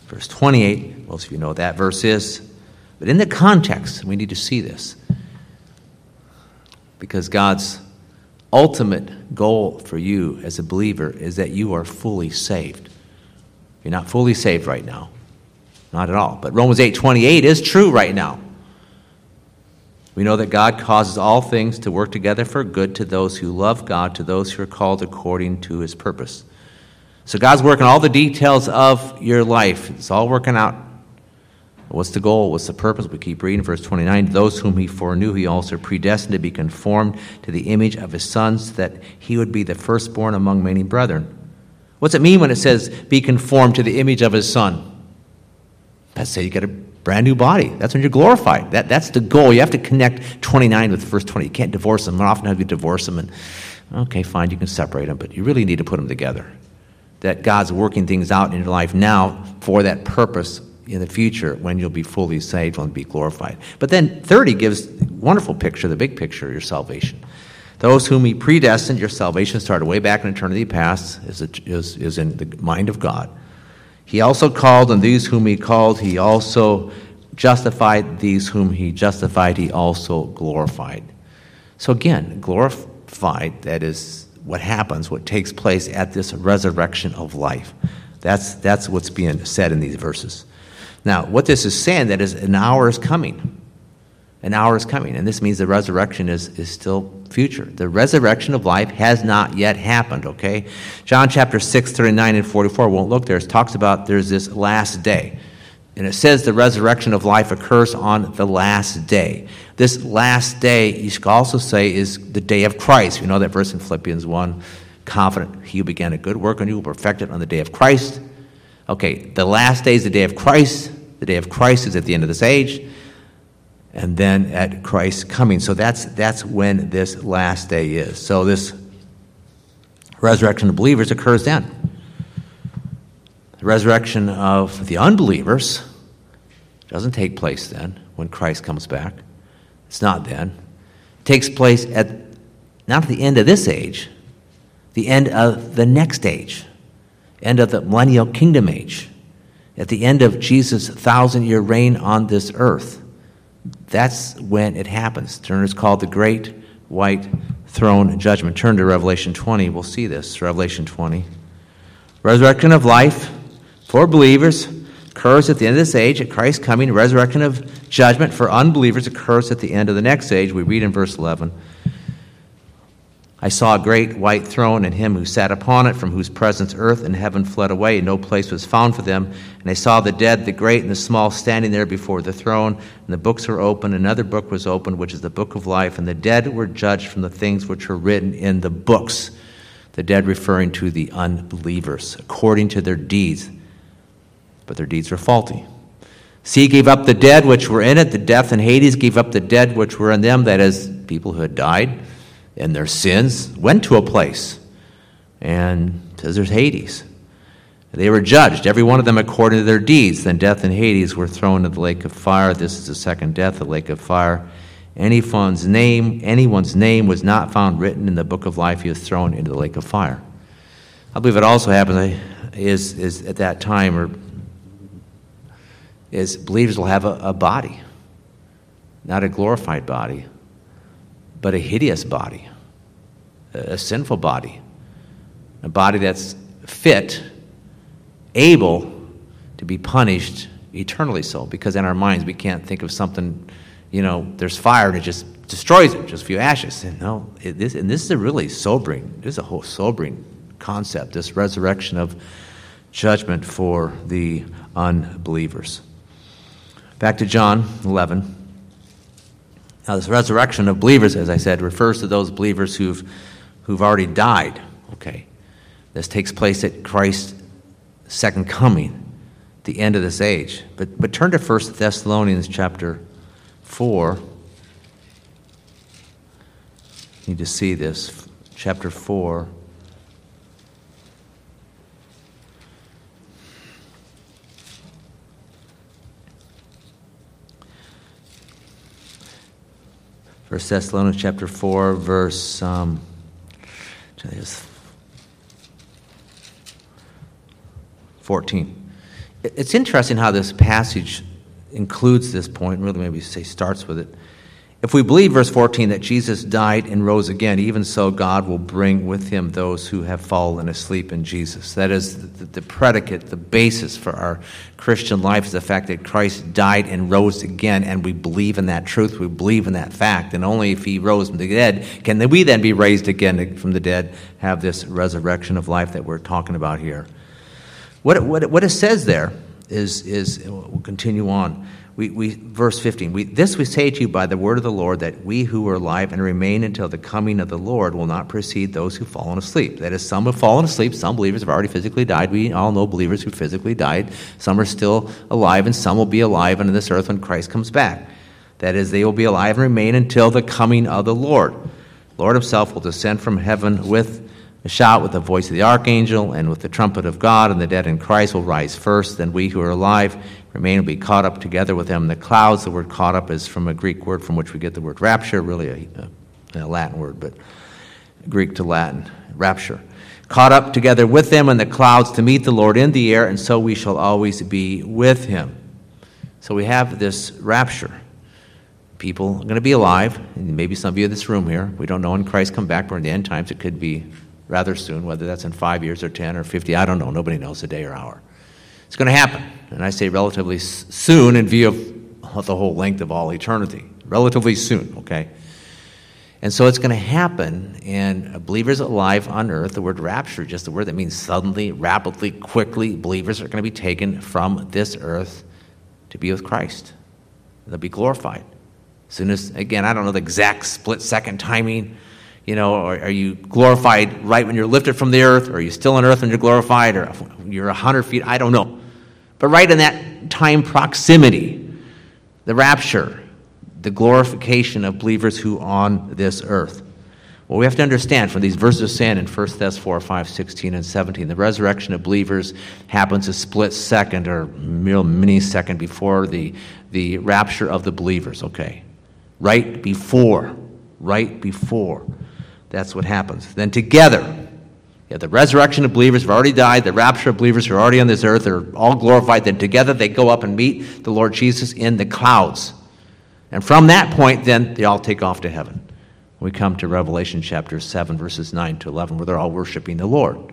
verse 28. Most of you know what that verse is. But in the context, we need to see this. Because God's ultimate goal for you as a believer is that you are fully saved. You're not fully saved right now. Not at all. But Romans 8:28 is true right now. We know that God causes all things to work together for good to those who love God, to those who are called according to his purpose. So God's working all the details of your life. It's all working out. What's the goal? What's the purpose? We keep reading verse 29. Those whom he foreknew, he also predestined to be conformed to the image of his sons, that he would be the firstborn among many brethren. What's it mean when it says, be conformed to the image of his son? Let's say you got a brand new body. That's when you're glorified. That, that's the goal. You have to connect 29 with verse 20. You can't divorce them. often have you divorce them, and okay, fine, you can separate them, but you really need to put them together. That God's working things out in your life now for that purpose in the future when you'll be fully saved and be glorified. But then 30 gives wonderful picture, the big picture of your salvation. Those whom he predestined, your salvation started way back in eternity past, is, is, is in the mind of God. He also called, and these whom he called, he also justified. These whom he justified, he also glorified. So again, glorified, that is what happens, what takes place at this resurrection of life. That's, that's what's being said in these verses. Now, what this is saying that is an hour is coming. An hour is coming. And this means the resurrection is, is still future. The resurrection of life has not yet happened, okay? John chapter 6, 39 and 44, won't look there. It talks about there's this last day. And it says the resurrection of life occurs on the last day. This last day, you could also say, is the day of Christ. You know that verse in Philippians 1 confident he who began a good work on you will perfect it on the day of Christ. Okay, the last day is the day of Christ. The day of Christ is at the end of this age. And then at Christ's coming. So that's, that's when this last day is. So this resurrection of believers occurs then. The resurrection of the unbelievers doesn't take place then when Christ comes back. It's not then. It takes place at not at the end of this age, the end of the next age, end of the millennial kingdom age, at the end of Jesus' thousand year reign on this earth. That's when it happens. Turner is called the Great White Throne Judgment. Turn to Revelation 20. We'll see this. Revelation 20. Resurrection of life for believers occurs at the end of this age, at Christ's coming. Resurrection of judgment for unbelievers occurs at the end of the next age. We read in verse 11. I saw a great white throne and him who sat upon it, from whose presence earth and heaven fled away, and no place was found for them. And I saw the dead, the great and the small, standing there before the throne, and the books were opened. Another book was opened, which is the book of life, and the dead were judged from the things which were written in the books. The dead referring to the unbelievers, according to their deeds but their deeds were faulty. Sea gave up the dead which were in it, the death and Hades gave up the dead which were in them, that is, people who had died in their sins, went to a place. And says there's Hades. They were judged, every one of them according to their deeds. Then death and Hades were thrown into the lake of fire. This is the second death, the lake of fire. Anyone's name, anyone's name was not found written in the book of life. He was thrown into the lake of fire. I believe it also happened is, is at that time, or is believers will have a, a body, not a glorified body, but a hideous body, a, sinful body, a body that's fit, able to be punished eternally so, because in our minds we can't think of something, you know, there's fire and it just destroys it, just a few ashes. And no, it, this, and this is a really sobering, this is a whole sobering concept, this resurrection of judgment for the unbelievers. Back to John 11. Now, this resurrection of believers, as I said, refers to those believers who've, who've already died. Okay. This takes place at Christ's second coming, the end of this age. But, but turn to 1 Thessalonians chapter 4. You need to see this. Chapter 4. First Thessalonians chapter 4, verse um, 14. It's interesting how this passage includes this point, really maybe say starts with it. If we believe, verse 14, that Jesus died and rose again, even so God will bring with him those who have fallen asleep in Jesus. That is the, the, predicate, the basis for our Christian life is the fact that Christ died and rose again, and we believe in that truth, we believe in that fact. And only if he rose from the dead can we then be raised again from the dead, have this resurrection of life that we're talking about here. What, what, what it says there is, is we'll continue on we, we, verse 15, we, this we say to you by the word of the Lord, that we who are alive and remain until the coming of the Lord will not precede those who've fallen asleep. That is, some have fallen asleep, some believers have already physically died. We all know believers who physically died. Some are still alive, and some will be alive on this earth when Christ comes back. That is, they will be alive and remain until the coming of the Lord. Lord himself will descend from heaven with a shout with the voice of the archangel and with the trumpet of God, and the dead in Christ will rise first. Then we who are alive remain will be caught up together with them. The clouds, the word caught up is from a Greek word from which we get the word rapture, really a, a Latin word, but Greek to Latin, rapture. Caught up together with them in the clouds to meet the Lord in the air, and so we shall always be with him. So we have this rapture. People are going to be alive, and maybe some of you in this room here. We don't know when Christ come back, or in the end times. It could be rather soon, whether that's in five years or 10 or 50. I don't know. Nobody knows the day or hour. It's going to happen. And I say relatively soon in view of the whole length of all eternity. relatively soon, okay? And so it's going to happen, and believers alive on earth, the word rapture, just the word that means suddenly, rapidly, quickly, believers are going to be taken from this earth to be with Christ. They'll be glorified. As soon as, again, I don't know the exact split second timing. You know, are, are you glorified right when you're lifted from the earth? Or are you still on earth when you're glorified? Or you're 100 feet? I don't know. But right in that time proximity, the rapture, the glorification of believers who on this earth. Well, we have to understand from these verses saying in 1 Thess 4, 5, 16, and 17, the resurrection of believers happens a split second or mere mini second before the, the rapture of the believers, okay? Right before, right before. That's what happens. Then together, yeah, the resurrection of believers who have already died, the rapture of believers who are already on this earth, they're all glorified. Then together they go up and meet the Lord Jesus in the clouds. And from that point, then, they all take off to heaven. We come to Revelation chapter 7, verses 9 to 11, where they're all worshiping the Lord.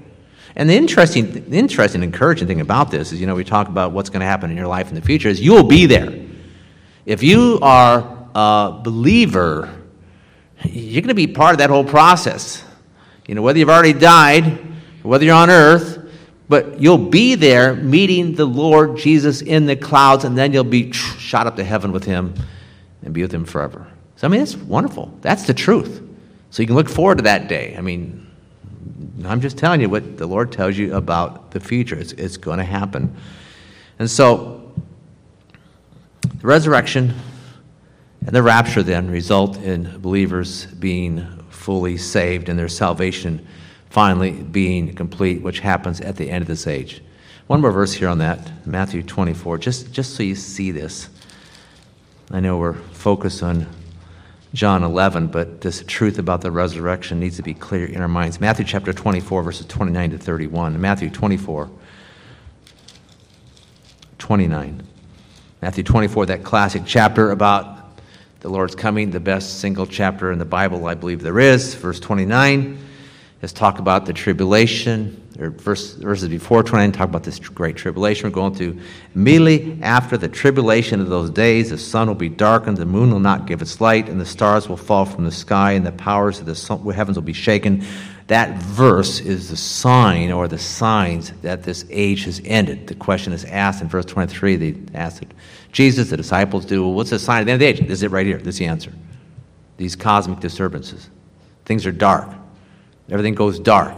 And the interesting, the interesting, encouraging thing about this is, you know, we talk about what's going to happen in your life in the future, is you'll be there. If you are a believer, you're going to be part of that whole process. You know, whether you've already died, whether you're on earth, but you'll be there meeting the Lord Jesus in the clouds, and then you'll be shot up to heaven with him and be with him forever. So, I mean, it's wonderful. That's the truth. So you can look forward to that day. I mean, I'm just telling you what the Lord tells you about the future. It's, it's going to happen. And so, the resurrection and the rapture then result in believers being fully saved and their salvation finally being complete, which happens at the end of this age. One more verse here on that, Matthew 24, just, just so you see this. I know we're focused on John 11, but this truth about the resurrection needs to be clear in our minds. Matthew chapter 24, verses 29 to 31. Matthew 24, 29. Matthew 24, that classic chapter about the Lord's coming, the best single chapter in the Bible, I believe there is. Verse 29 is talk about the tribulation, or verse, verses before 29 talk about this great tribulation we're going through. Immediately after the tribulation of those days, the sun will be darkened, the moon will not give its light, and the stars will fall from the sky, and the powers of the heavens will be shaken. That verse is the sign or the signs that this age has ended. The question is asked in verse 23. They asked it. Jesus, the disciples do, well, what's the sign of the end of the age? This is it right here. This is the answer. These cosmic disturbances. Things are dark. Everything goes dark.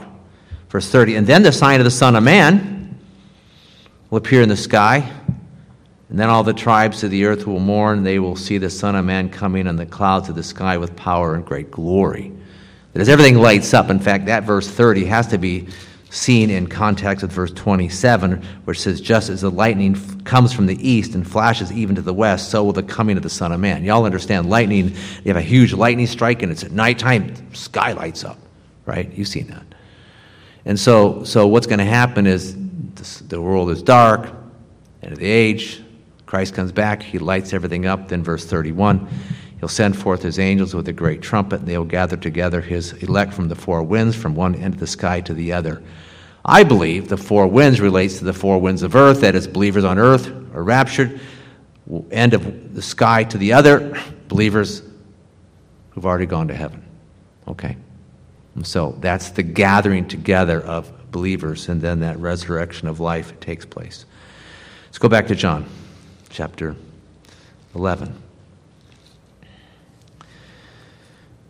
Verse 30 And then the sign of the Son of Man will appear in the sky, and then all the tribes of the earth will mourn. They will see the Son of Man coming on the clouds of the sky with power and great glory. That as everything lights up, in fact, that verse 30 has to be seen in context with verse 27, which says, Just as the lightning comes from the east and flashes even to the west, so will the coming of the Son of Man. Y'all understand lightning, you have a huge lightning strike and it's at nighttime, sky lights up, right? You've seen that. And so, so what's going to happen is this, the world is dark, end of the age, Christ comes back, he lights everything up. Then, verse 31, he'll send forth his angels with a great trumpet, and they will gather together his elect from the four winds, from one end of the sky to the other. I believe the four winds relates to the four winds of earth, that is, believers on earth are raptured, end of the sky to the other, believers who've already gone to heaven. Okay? And so that's the gathering together of believers, and then that resurrection of life takes place. Let's go back to John chapter 11.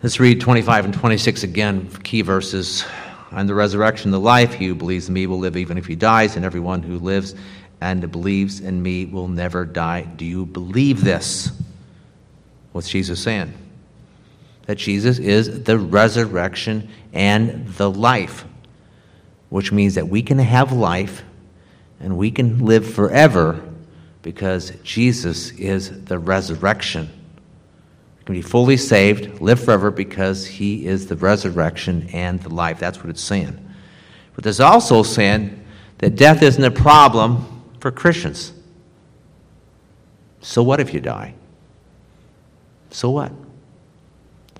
Let's read 25 and 26 again, key verses. I'm the resurrection, the life. He who believes in me will live even if he dies, and everyone who lives and believes in me will never die. Do you believe this? What's Jesus saying? that Jesus is the resurrection and the life, which means that we can have life and we can live forever because Jesus is the resurrection. Can be fully saved, live forever because he is the resurrection and the life. That's what it's saying. But there's also saying that death isn't a problem for Christians. So what if you die? So what?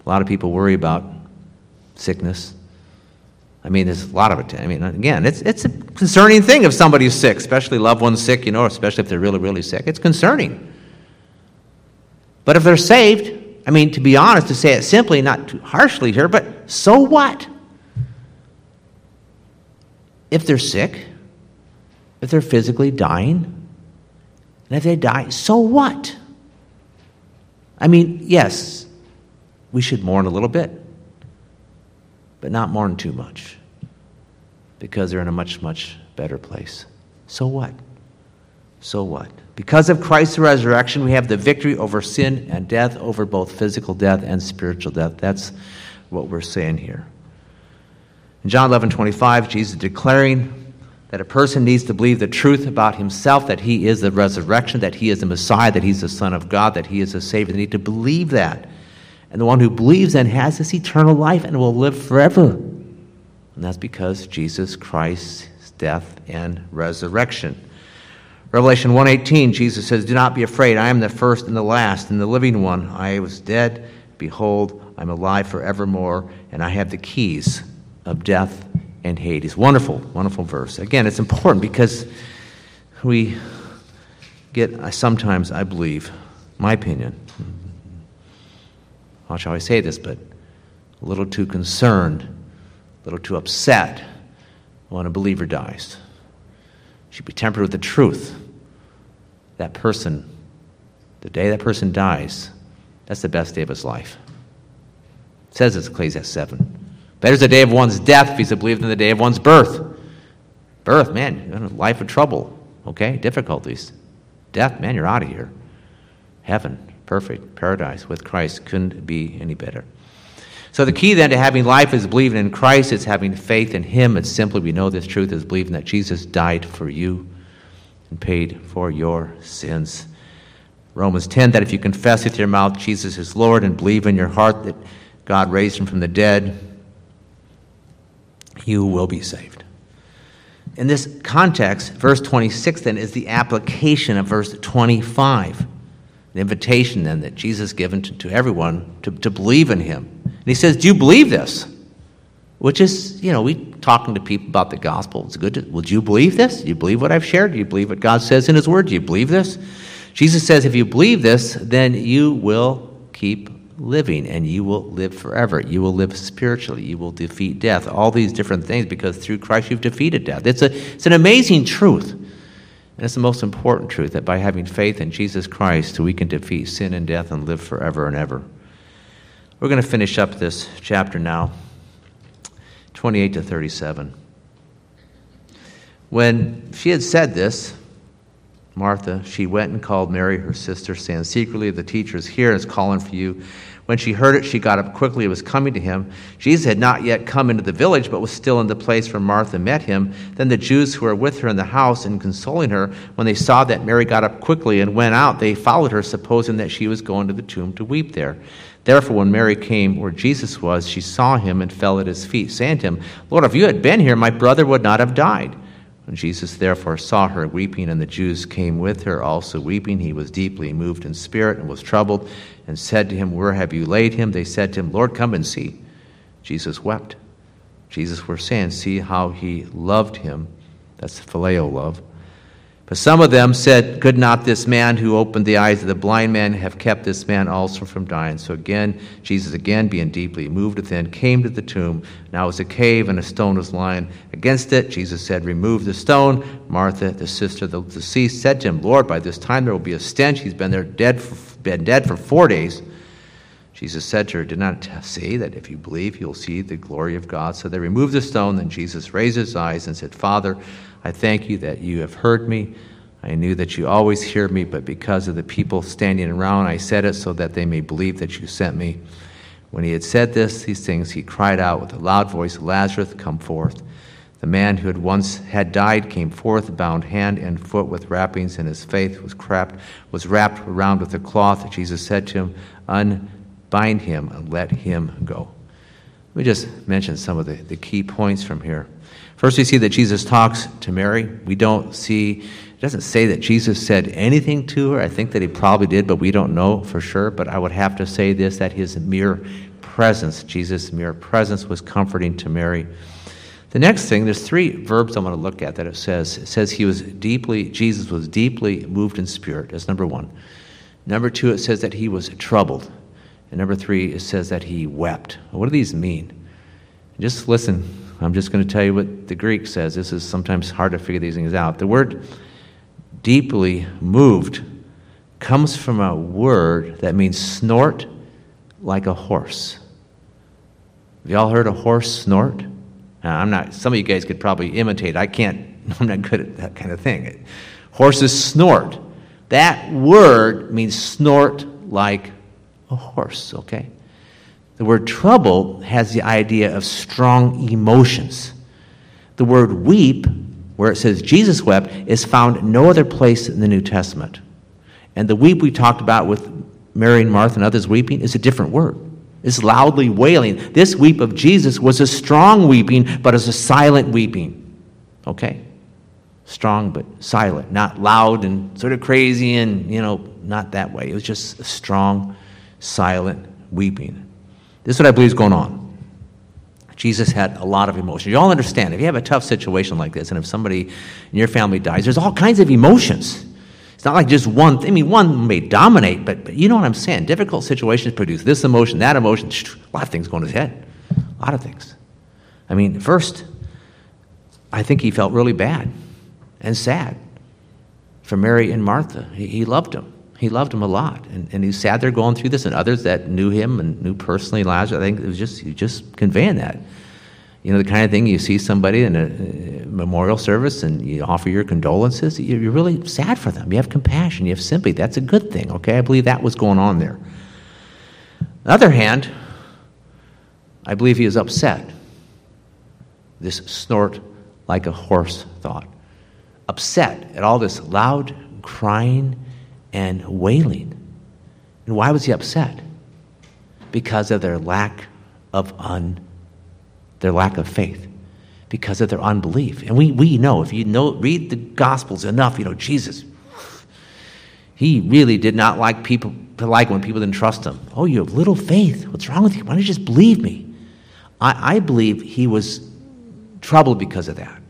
A lot of people worry about sickness. I mean, there's a lot of it. I mean, again, it's, it's a concerning thing if somebody's sick, especially loved ones sick, you know, especially if they're really, really sick. It's concerning. But if they're saved, I mean, to be honest, to say it simply, not too harshly here, but so what? If they're sick, if they're physically dying, and if they die, so what? I mean, yes, we should mourn a little bit, but not mourn too much because they're in a much, much better place. So what? So what? Because of Christ's resurrection, we have the victory over sin and death, over both physical death and spiritual death. That's what we're saying here. In John 11 25, Jesus declaring that a person needs to believe the truth about himself, that he is the resurrection, that he is the Messiah, that he's the Son of God, that he is the Savior. They need to believe that. And the one who believes then has this eternal life and will live forever. And that's because Jesus Christ's death and resurrection. Revelation 1:18 Jesus says, "Do not be afraid. I am the first and the last and the living one. I was dead, behold, I'm alive forevermore, and I have the keys of death and Hades." Wonderful, wonderful verse. Again, it's important because we get sometimes, I believe, my opinion. How shall I say this, but a little too concerned, a little too upset when a believer dies. Should be tempered with the truth that person, the day that person dies, that's the best day of his life. It says it's Ecclesiastes 7. Better is the day of one's death if he's a believer than the day of one's birth. Birth, man, life of trouble, okay? Difficulties. Death, man, you're out of here. Heaven, perfect, paradise with Christ couldn't be any better. So the key then to having life is believing in Christ, it's having faith in Him. It's simply we know this truth is believing that Jesus died for you and paid for your sins. Romans 10 that if you confess with your mouth Jesus is Lord and believe in your heart that God raised him from the dead, you will be saved. In this context, verse 26 then is the application of verse 25. The invitation then that Jesus given to, to everyone to, to believe in him. And he says, Do you believe this? Which is, you know, we talking to people about the gospel. It's good. To, would you believe this? Do you believe what I've shared? Do you believe what God says in His Word? Do you believe this? Jesus says, if you believe this, then you will keep living and you will live forever. You will live spiritually. You will defeat death. All these different things because through Christ you've defeated death. It's, a, it's an amazing truth. And it's the most important truth that by having faith in Jesus Christ, we can defeat sin and death and live forever and ever. We're going to finish up this chapter now. 28 to 37. When she had said this, Martha, she went and called Mary, her sister, saying, Secretly, the teacher is here and is calling for you. When she heard it, she got up quickly and was coming to him. Jesus had not yet come into the village, but was still in the place where Martha met him. Then the Jews who were with her in the house and consoling her, when they saw that Mary got up quickly and went out, they followed her, supposing that she was going to the tomb to weep there. Therefore, when Mary came where Jesus was, she saw him and fell at his feet, saying to him, Lord, if you had been here, my brother would not have died. When Jesus therefore saw her weeping, and the Jews came with her also weeping, he was deeply moved in spirit and was troubled, and said to him, Where have you laid him? They said to him, Lord, come and see. Jesus wept. Jesus were saying, See how he loved him. That's the phileo love. But some of them said, Could not this man who opened the eyes of the blind man have kept this man also from dying? So again, Jesus, again being deeply moved within, came to the tomb. Now it was a cave, and a stone was lying against it. Jesus said, Remove the stone. Martha, the sister of the deceased, said to him, Lord, by this time there will be a stench. He's been there dead for, been dead for four days. Jesus said to her, Did not say that if you believe, you'll see the glory of God? So they removed the stone. Then Jesus raised his eyes and said, Father, I thank you that you have heard me. I knew that you always hear me, but because of the people standing around, I said it so that they may believe that you sent me. When he had said this, these things, he cried out with a loud voice, Lazarus, come forth. The man who had once had died came forth, bound hand and foot with wrappings, and his face was wrapped, was wrapped around with a cloth. Jesus said to him, Unbind him and let him go. Let me just mention some of the, the key points from here. First, we see that Jesus talks to Mary. We don't see, it doesn't say that Jesus said anything to her. I think that he probably did, but we don't know for sure. But I would have to say this that his mere presence, Jesus' mere presence, was comforting to Mary. The next thing, there's three verbs I'm going to look at that it says. It says he was deeply, Jesus was deeply moved in spirit. That's number one. Number two, it says that he was troubled. And number three, it says that he wept. What do these mean? Just listen. I'm just going to tell you what the Greek says. This is sometimes hard to figure these things out. The word deeply moved comes from a word that means snort like a horse. Have y'all heard a horse snort? Now, I'm not, some of you guys could probably imitate. I can't, I'm not good at that kind of thing. Horses snort. That word means snort like a horse, okay? The word trouble has the idea of strong emotions. The word weep, where it says Jesus wept, is found no other place in the New Testament. And the weep we talked about with Mary and Martha and others weeping is a different word. It's loudly wailing. This weep of Jesus was a strong weeping, but it's a silent weeping. Okay? Strong but silent, not loud and sort of crazy and, you know, not that way. It was just a strong, silent weeping. This is what I believe is going on. Jesus had a lot of emotion. You all understand, if you have a tough situation like this, and if somebody in your family dies, there's all kinds of emotions. It's not like just one. Thing. I mean, one may dominate, but, but you know what I'm saying. Difficult situations produce this emotion, that emotion. A lot of things go in his head. A lot of things. I mean, first, I think he felt really bad and sad for Mary and Martha. He, he loved them. He loved him a lot. And, and he's sad they're going through this, and others that knew him and knew personally Lazarus, I think it was just, he just conveying that. You know, the kind of thing you see somebody in a, a memorial service and you offer your condolences, you're really sad for them. You have compassion, you have sympathy. That's a good thing, okay? I believe that was going on there. On the other hand, I believe he is upset. This snort like a horse thought. Upset at all this loud crying and wailing. And why was he upset? Because of their lack of un, their lack of faith, because of their unbelief. And we, we know, if you know, read the Gospels enough, you know, Jesus, he really did not like people like when people didn't trust him. Oh, you have little faith. What's wrong with you? Why don't you just believe me? I, I believe he was troubled because of that.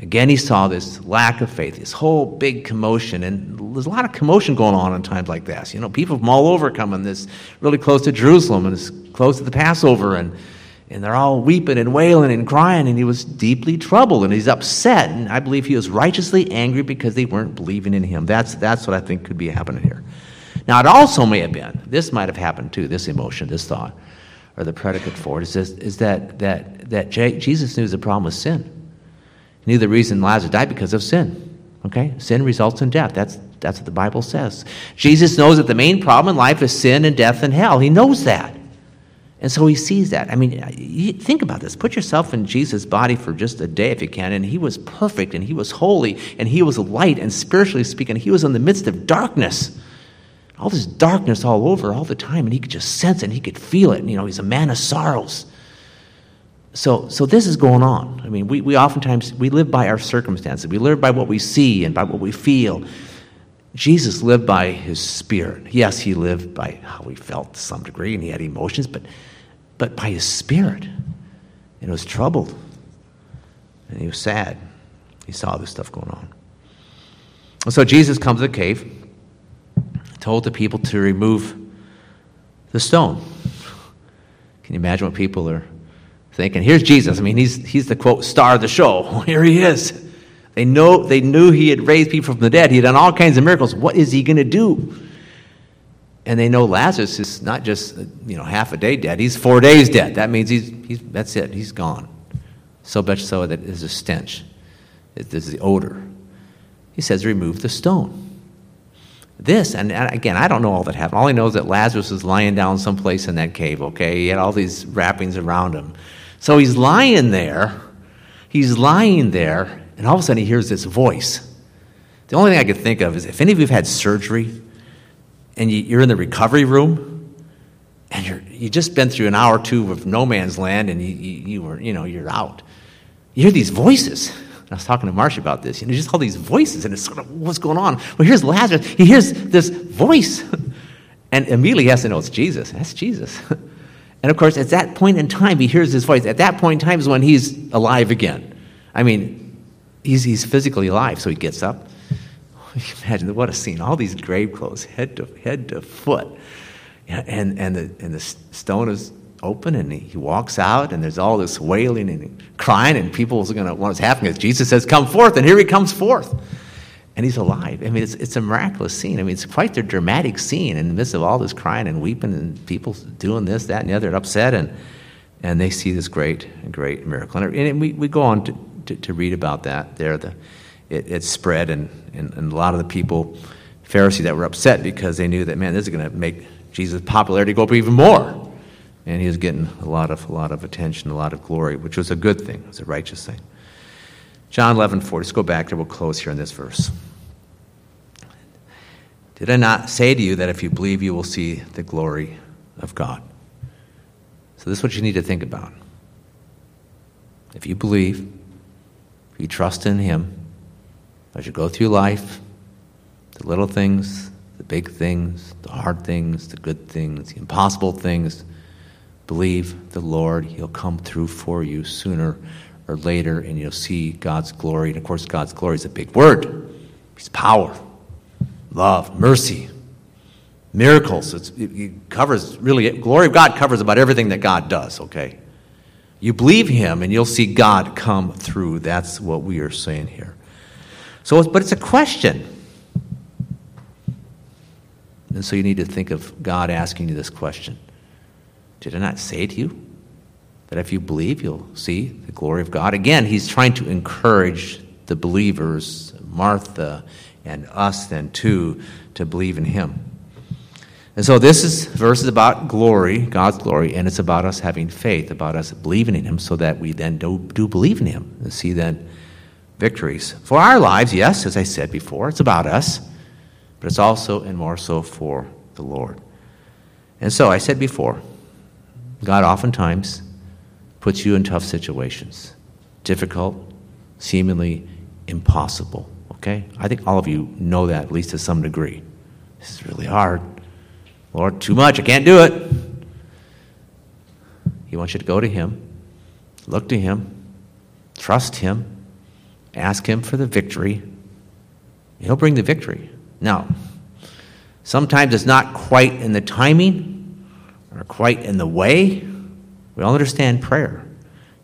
Again, he saw this lack of faith, this whole big commotion, and there's a lot of commotion going on in times like this. You know, people from all over coming this really close to Jerusalem and it's close to the Passover, and and they're all weeping and wailing and crying, and he was deeply troubled and he's upset, and I believe he was righteously angry because they weren't believing in him. That's that's what I think could be happening here. Now, it also may have been this might have happened too. This emotion, this thought, or the predicate for it is, this, is that that that Jesus knew the problem was sin knew the reason Lazarus died because of sin. Okay? Sin results in death. That's, that's what the Bible says. Jesus knows that the main problem in life is sin and death and hell. He knows that. And so he sees that. I mean, think about this. Put yourself in Jesus' body for just a day if you can. And he was perfect and he was holy and he was light. And spiritually speaking, he was in the midst of darkness. All this darkness all over all the time. And he could just sense it and he could feel it. And, you know, he's a man of sorrows so, so this is going on. I mean, we, we oftentimes, we live by our circumstances. We live by what we see and by what we feel. Jesus lived by his spirit. Yes, he lived by how he felt to some degree and he had emotions, but, but by his spirit. And he was troubled. And he was sad. He saw this stuff going on. And so Jesus comes to the cave, told the people to remove the stone. Can you imagine what people are thinking, here's Jesus. I mean, he's, he's the quote star of the show. Here he is. They, know, they knew he had raised people from the dead. He had done all kinds of miracles. What is he going to do? And they know Lazarus is not just you know half a day dead. He's four days dead. That means he's, he's that's it. He's gone. So much so that there's a stench. There's the odor. He says, remove the stone. This, and again, I don't know all that happened. All I know is that Lazarus was lying down someplace in that cave, okay? He had all these wrappings around him. So he's lying there. He's lying there, and all of a sudden he hears this voice. The only thing I could think of is if any of you have had surgery and you, are in the recovery room and you're you just been through an hour or two of no man's land and you, you, you were you know you're out. You hear these voices. And I was talking to Marcia about this. You know, just all these voices, and it's sort of what's going on. Well, here's Lazarus. He hears this voice, and immediately he has to know it's Jesus. That's Jesus. And of course, at that point in time, he hears his voice. At that point in time is when he's alive again. I mean, he's, he's physically alive, so he gets up. Imagine what a scene. All these grave clothes, head to, head to foot. And, and, the, and the stone is open, and he, he walks out, and there's all this wailing and crying, and people are going to what's happening is Jesus says, Come forth, and here he comes forth. And he's alive. I mean, it's, it's a miraculous scene. I mean, it's quite a dramatic scene in the midst of all this crying and weeping, and people doing this, that, and the other, upset, and, and they see this great, great miracle. And, and we, we go on to, to, to read about that there. The, it, it spread, and, and, and a lot of the people, Pharisees, that were upset because they knew that, man, this is going to make Jesus' popularity go up even more. And he was getting a lot of, a lot of attention, a lot of glory, which was a good thing, it was a righteous thing. John 11, 4. Let's go back there. We'll close here in this verse. Did I not say to you that if you believe, you will see the glory of God? So, this is what you need to think about. If you believe, if you trust in Him, as you go through life, the little things, the big things, the hard things, the good things, the impossible things, believe the Lord. He'll come through for you sooner or later, and you'll see God's glory. And of course, God's glory is a big word. He's power, love, mercy, miracles. It's, it covers really, glory of God covers about everything that God does, okay? You believe Him, and you'll see God come through. That's what we are saying here. So, but it's a question. And so you need to think of God asking you this question Did I not say to you that if you believe, you'll see the glory of God? Again, he's trying to encourage the believers, Martha and us then too, to believe in him. And so this is verse is about glory, God's glory, and it's about us having faith, about us believing in him so that we then do, do believe in him and see then victories. For our lives, yes, as I said before, it's about us, but it's also and more so for the Lord. And so I said before, God oftentimes puts you in tough situations, difficult, seemingly impossible. Okay? I think all of you know that, at least to some degree. This is really hard. Lord, too much. I can't do it. He wants you to go to Him, look to Him, trust Him, Ask Him for the victory. He'll bring the victory. Now, sometimes it's not quite in the timing or quite in the way. We all understand prayer.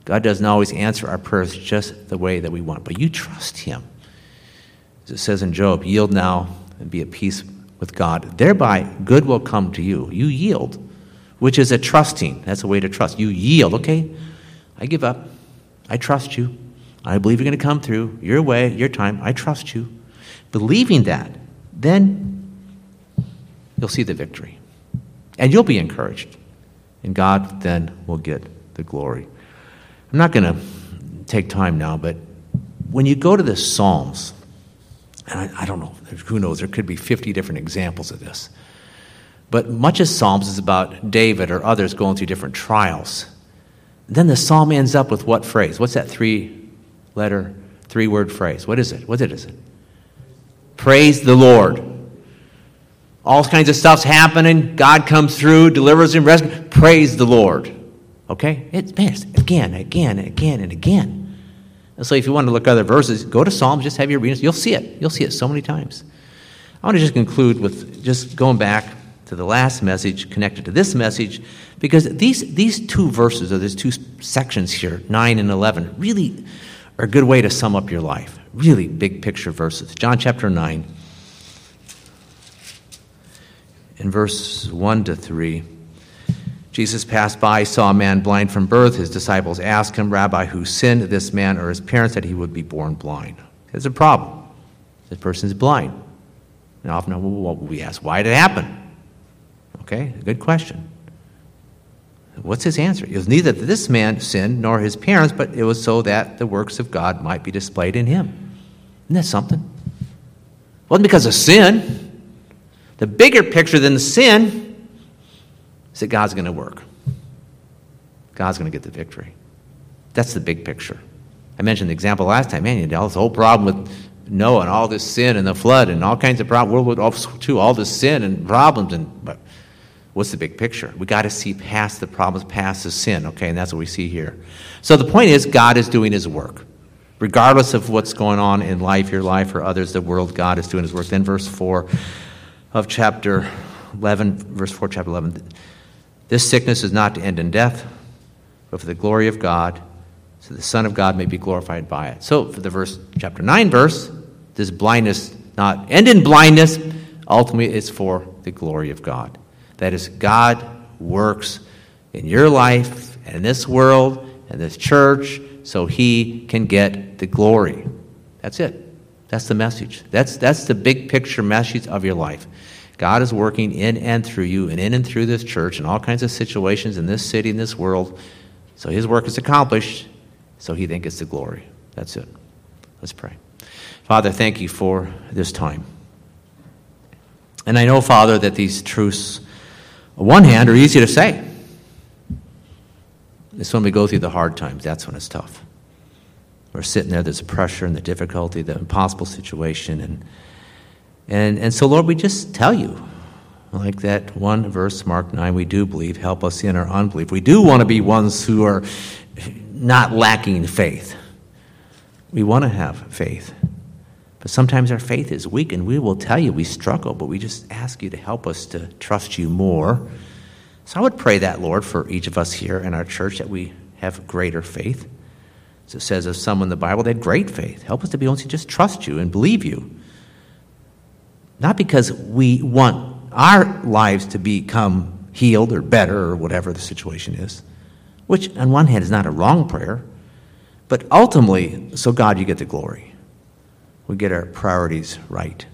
God doesn't always answer our prayers just the way that we want, but you trust Him. As it says in Job, yield now and be at peace with God. Thereby, good will come to you. You yield, which is a trusting. That's a way to trust. You yield. Okay, I give up. I trust you. I believe you're going to come through your way, your time. I trust you. Believing that, then you'll see the victory. And you'll be encouraged. And God then will get the glory. I'm not going to take time now, but when you go to the Psalms, and I, I, don't know, who knows, there could be 50 different examples of this. But much of Psalms is about David or others going through different trials. Then the psalm ends up with what phrase? What's that three letter, three word phrase. What is it? What is it? Praise the Lord. All kinds of stuff's happening. God comes through, delivers and rescues. Praise the Lord. Okay? It's man, again, again, again, and again. And so if you want to look at other verses, go to Psalms, just have your readings. You'll see it. You'll see it so many times. I want to just conclude with just going back to the last message connected to this message, because these, these two verses, or these two sections here, 9 and 11, really are a good way to sum up your life. Really big picture verses. John chapter 9, in verse 1 to 3. Jesus passed by, saw a man blind from birth. His disciples asked him, Rabbi, who sinned, this man or his parents, that he would be born blind? There's a problem. This person is blind. And often we ask, why did it happen? Okay, good question. What's his answer? It was neither that this man sinned nor his parents, but it was so that the works of God might be displayed in him. Isn't that something? It wasn't because of sin. The bigger picture than the sin is that God's going to work. God's going to get the victory. That's the big picture. I mentioned the example last time. Man, you know, this whole problem with Noah and all this sin and the flood and all kinds of problems. World War II, all this sin and problems. And but What's the big picture? We got to see past the problems, past the sin, okay? And that's what we see here. So the point is, God is doing his work. Regardless of what's going on in life, your life, or others, the world, God is doing his work. Then, verse 4 of chapter 11, verse 4, chapter 11. This sickness is not to end in death, but for the glory of God, so the Son of God may be glorified by it. So, for the verse, chapter 9 verse, this blindness not end in blindness, ultimately it's for the glory of God. That is, God works in your life and in this world and this church so he can get the glory. That's it. That's the message. That's, that's the big picture message of your life. God is working in and through you and in and through this church and all kinds of situations in this city, in this world. So his work is accomplished, so he then gets the glory. That's it. Let's pray. Father, thank you for this time. And I know, Father, that these truths, on one hand, are easy to say. It's when we go through the hard times, that's when it's tough. We're sitting there, there's the pressure and the difficulty, the impossible situation. And, and, and so, Lord, we just tell you, like that one verse, Mark 9, we do believe, help us in our unbelief. We do want to be ones who are not lacking faith. We want to have faith. But sometimes our faith is weak, and we will tell you we struggle, but we just ask you to help us to trust you more. So I would pray that, Lord, for each of us here in our church that we have greater faith. As it says of some in the Bible, they had great faith. Help us to be able to just trust you and believe you. Not because we want our lives to become healed or better or whatever the situation is, which on one hand is not a wrong prayer, but ultimately, so God, you get the glory we get our priorities right,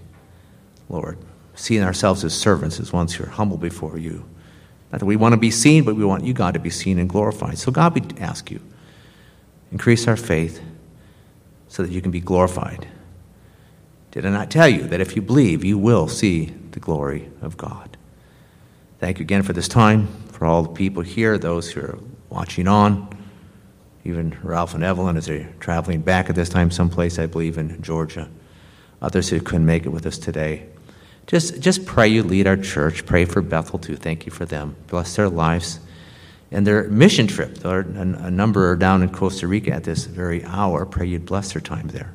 Lord. Seeing ourselves as servants, as ones who are humble before you. Not that we want to be seen, but we want you, God, to be seen and glorified. So, God, we ask you, increase our faith so that you can be glorified. Did I not tell you that if you believe, you will see the glory of God? Thank you again for this time, for all the people here, those who are watching on even Ralph and Evelyn as they're traveling back at this time, someplace, I believe, in Georgia. Others who couldn't make it with us today. Just, just pray you lead our church. Pray for Bethel, too. Thank you for them. Bless their lives and their mission trip. There are a number are down in Costa Rica at this very hour. Pray you'd bless their time there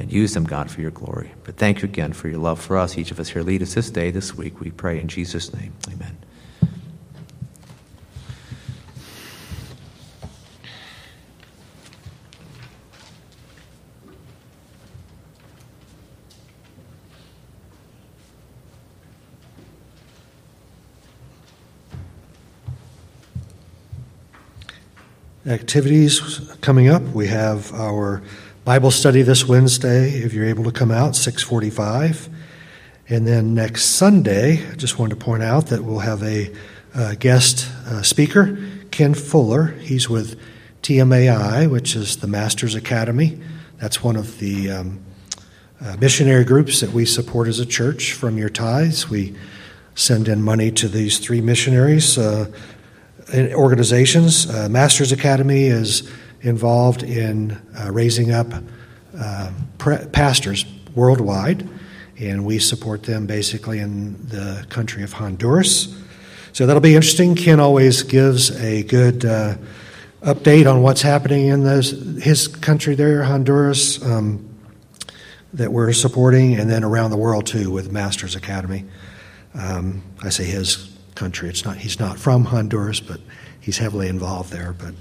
and use them, God, for your glory. But thank you again for your love for us. Each of us here lead us this day, this week. We pray in Jesus' name. Amen. activities coming up. We have our Bible study this Wednesday, if you're able to come out, 645. And then next Sunday, I just wanted to point out that we'll have a uh, guest uh, speaker, Ken Fuller. He's with TMAI, which is the Masters Academy. That's one of the um, uh, missionary groups that we support as a church from your tithes. We send in money to these three missionaries uh, organizations. Uh, Masters Academy is involved in uh, raising up uh, pre- pastors worldwide, and we support them basically in the country of Honduras. So that'll be interesting. Ken always gives a good uh, update on what's happening in those, his country there, Honduras, um, that we're supporting, and then around the world too with Masters Academy. Um, I say his country. It's not he's not from Honduras, but he's heavily involved there. But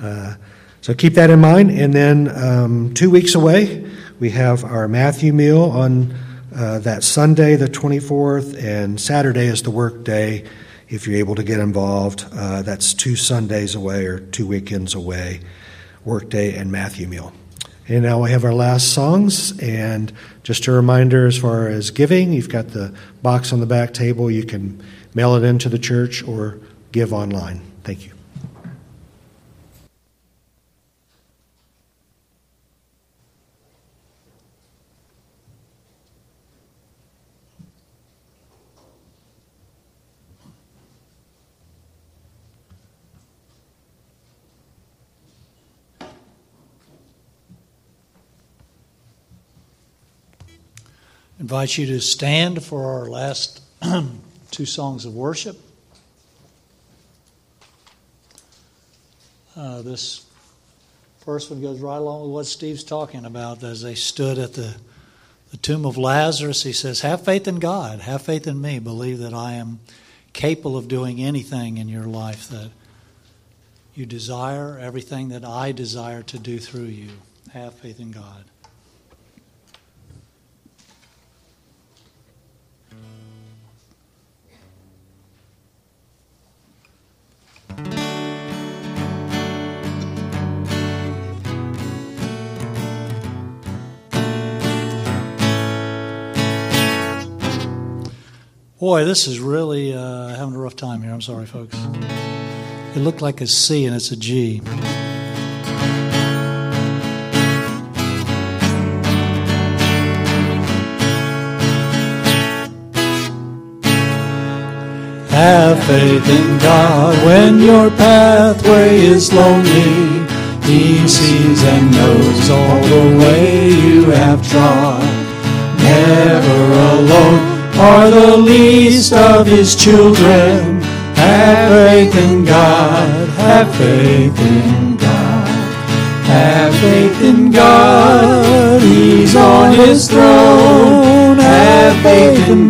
uh, so keep that in mind. And then um, two weeks away, we have our Matthew meal on uh, that Sunday, the 24th, and Saturday is the work day. If you're able to get involved, uh, that's two Sundays away or two weekends away, workday and Matthew meal. And now we have our last songs. And just a reminder as far as giving, you've got the box on the back table. You can mail it into the church, or give online. Thank you. Invite you to stand for our last two songs of worship. Uh, this first one goes right along with what Steve's talking about as they stood at the, the tomb of Lazarus, he says, Have faith in God, have faith in me, believe that I am capable of doing anything in your life that you desire, everything that I desire to do through you. Have faith in God. Boy, this is really uh, having a rough time here. I'm sorry, folks. It looked like a C and it's a G. Have faith in God when your pathway is lonely. He sees and knows all the way you have trod. Never alone are the least of his children. Have faith in God, have faith in God. Have faith in God, he's on his throne. Have faith in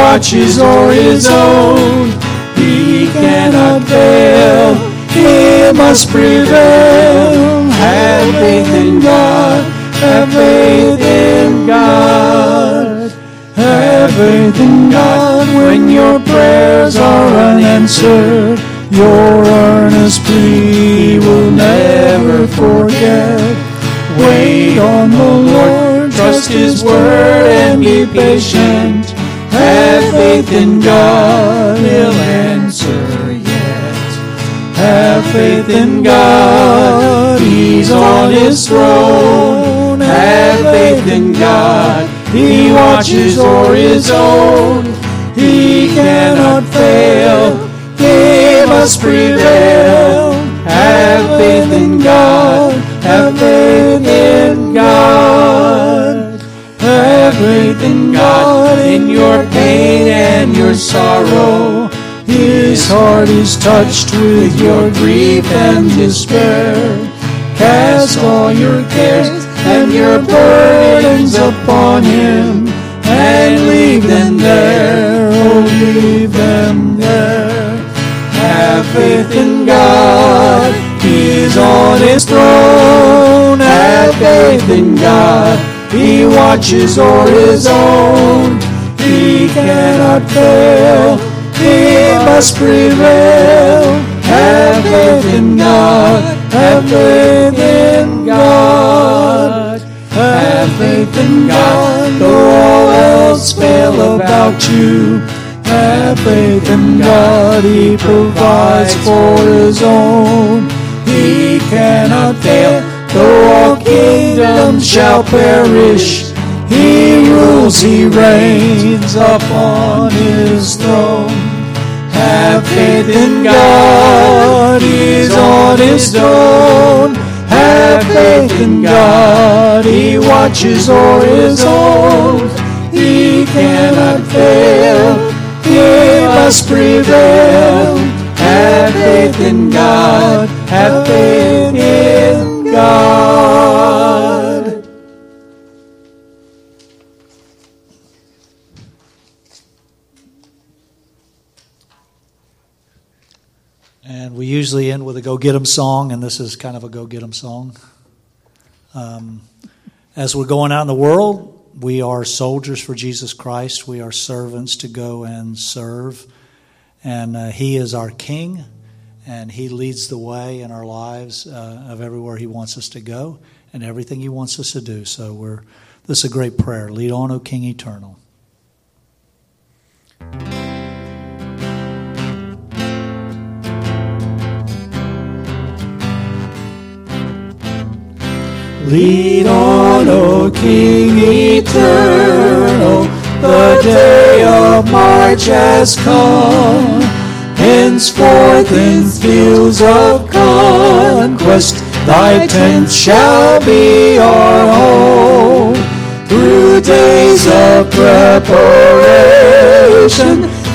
watches o'er his own. He cannot fail, he must prevail. Have faith in God, have faith in God. Have faith in God when your prayers are unanswered. Your earnest plea will never forget. Wait on the Lord, trust His word, and be patient. Have faith in God, He'll answer yet. Have faith in God, He's on His throne. Have faith in God. He watches o'er his own. He cannot fail. He must prevail. Have faith in God. Have faith in God. Faith in God in your pain and your sorrow. His heart is touched with your grief and despair. Cast all your cares and your burdens upon him and leave them there, oh leave them there. Have faith in God, he's on his throne. Have faith in God, he watches o'er his own. He cannot fail, he must prevail. Have faith in God, have faith in God. Have faith in God, though all else fail about you. Have faith in God, He provides for His own. He cannot fail, though all kingdoms shall perish. He rules, He reigns upon His throne. Have faith in God, He's on His throne. Have faith in God, He watches o'er His own. He cannot fail, He must prevail. Have faith in God, have faith in God. And we usually end with a go get 'em song, and this is kind of a go get 'em song. Um, as we're going out in the world, we are soldiers for Jesus Christ. We are servants to go and serve. And uh, He is our King, and He leads the way in our lives uh, of everywhere He wants us to go and everything He wants us to do. So we're this is a great prayer. Lead on, O King Eternal. Lead on, O King eternal, the day of March has come. Henceforth in fields of conquest, thy tent shall be our home. Through days of preparation,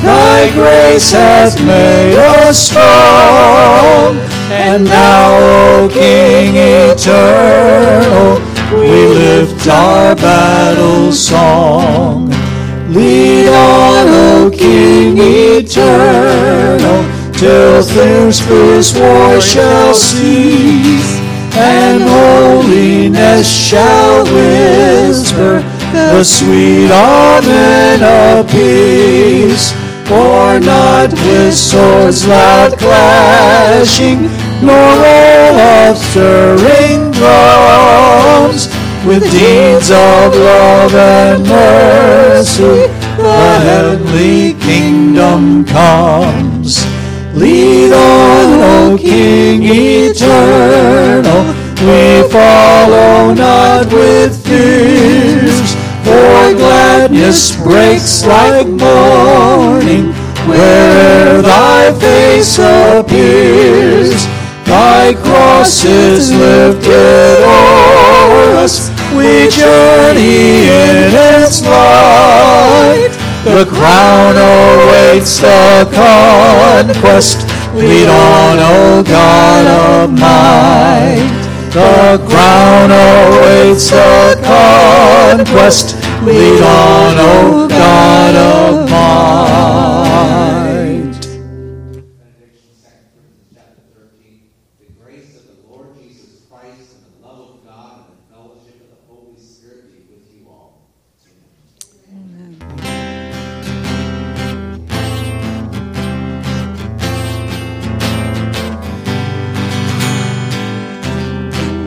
thy grace hath made us strong. And now, O King eternal, we lift our battle song. Lead on, O King eternal, till fierce, fierce war shall cease, and holiness shall whisper the sweet amen of peace. For not with swords loud clashing, nor roll of stirring drums, with deeds of love and mercy, the heavenly kingdom comes. Lead on, O King eternal, we follow not with fears, for gladness breaks like morning where thy face appears. Thy cross is lifted o'er us, we journey in its light. The crown awaits the conquest. Lead on, O God of might. The crown awaits the conquest. Lead on, O God of might.